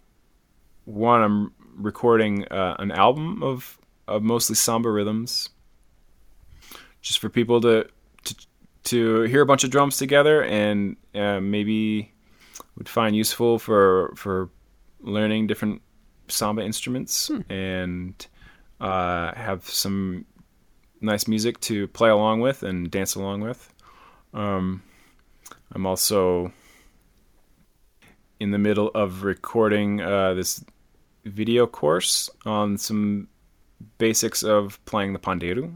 [SPEAKER 3] one, I'm recording uh, an album of of mostly samba rhythms, just for people to to to hear a bunch of drums together and uh, maybe would find useful for for learning different samba instruments and uh, have some nice music to play along with and dance along with. Um, I'm also in the middle of recording uh, this video course on some basics of playing the pandeiro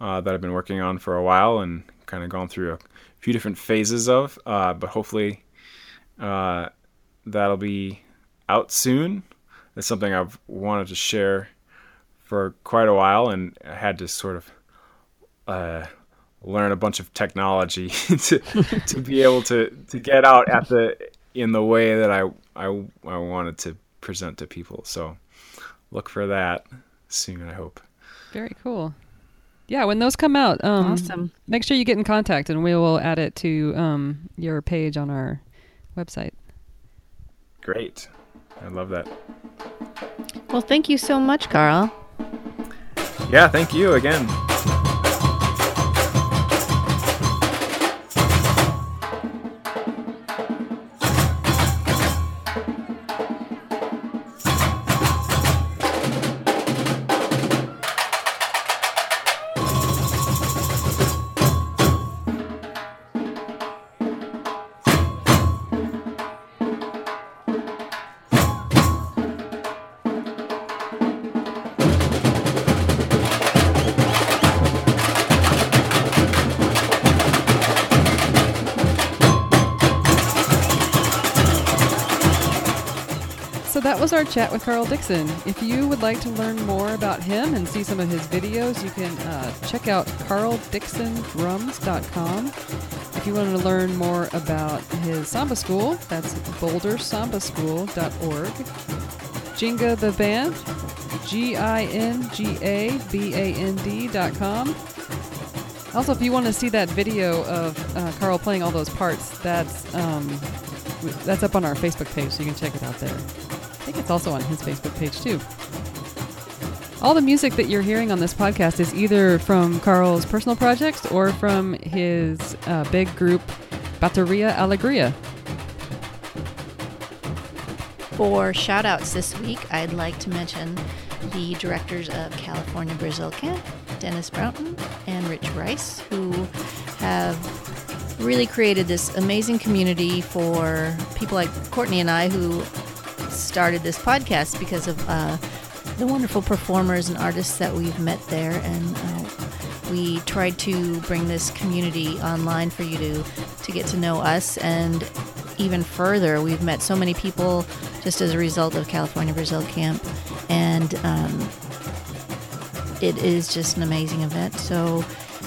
[SPEAKER 3] uh, that I've been working on for a while and kind of gone through a few different phases of. Uh, but hopefully, uh, that'll be out soon. It's something I've wanted to share for quite a while, and I had to sort of uh, learn a bunch of technology to to be able to to get out at the in the way that I I, I wanted to present to people. So look for that soon. I hope.
[SPEAKER 1] Very cool. Yeah, when those come out, um,
[SPEAKER 2] Awesome.
[SPEAKER 1] make sure you get in contact and we will add it to um, your page on our website.
[SPEAKER 3] Great. I love that.
[SPEAKER 2] Well, thank you so much, Carl.
[SPEAKER 3] Yeah, thank you again.
[SPEAKER 1] Chat with Carl Dixon. If you would like to learn more about him and see some of his videos, you can uh, check out carldixondrums.com. If you want to learn more about his samba school, that's bouldersambaschool.org. Ginga the band, G I N G A B A N D.com. Also, if you want to see that video of uh, Carl playing all those parts, that's um, that's up on our Facebook page, so you can check it out there. I think it's also on his Facebook page too. All the music that you're hearing on this podcast is either from Carl's personal projects or from his uh, big group, Bateria Alegria.
[SPEAKER 2] For shout outs this week, I'd like to mention the directors of California Brazil Camp, Dennis Broughton and Rich Rice, who have really created this amazing community for people like Courtney and I who started this podcast because of uh, the wonderful performers and artists that we've met there. And uh, we tried to bring this community online for you to, to get to know us and even further. We've met so many people just as a result of California Brazil Camp, and um, it is just an amazing event. So,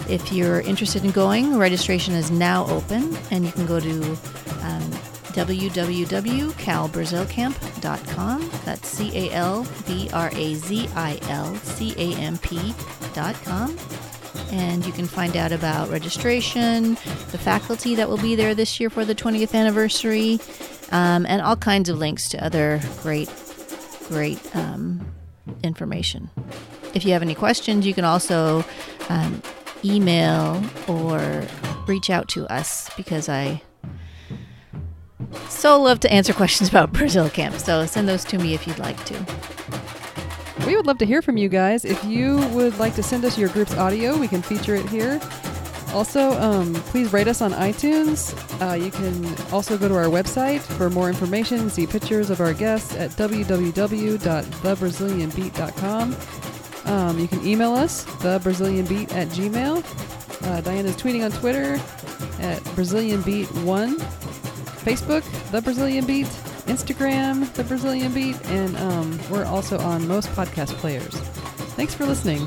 [SPEAKER 2] if you're interested in going, registration is now open, and you can go to um, www.calbrazilcamp.com. That's C A L B R A Z I L C A M P.com and you can find out about registration, the faculty that will be there this year for the 20th anniversary, um, and all kinds of links to other great, great um, information. If you have any questions, you can also um, email or reach out to us because I so love to answer questions about Brazil Camp. So send those to me if you'd like to.
[SPEAKER 1] We would love to hear from you guys. If you would like to send us your group's audio, we can feature it here. Also, um, please rate us on iTunes. Uh, you can also go to our website for more information, see pictures of our guests at www.thebrazilianbeat.com. Um, you can email us, thebrazilianbeat at gmail. Uh, Diana's tweeting on Twitter at BrazilianBeat1. Facebook, The Brazilian Beat. Instagram, The Brazilian Beat. And um, we're also on most podcast players. Thanks for listening.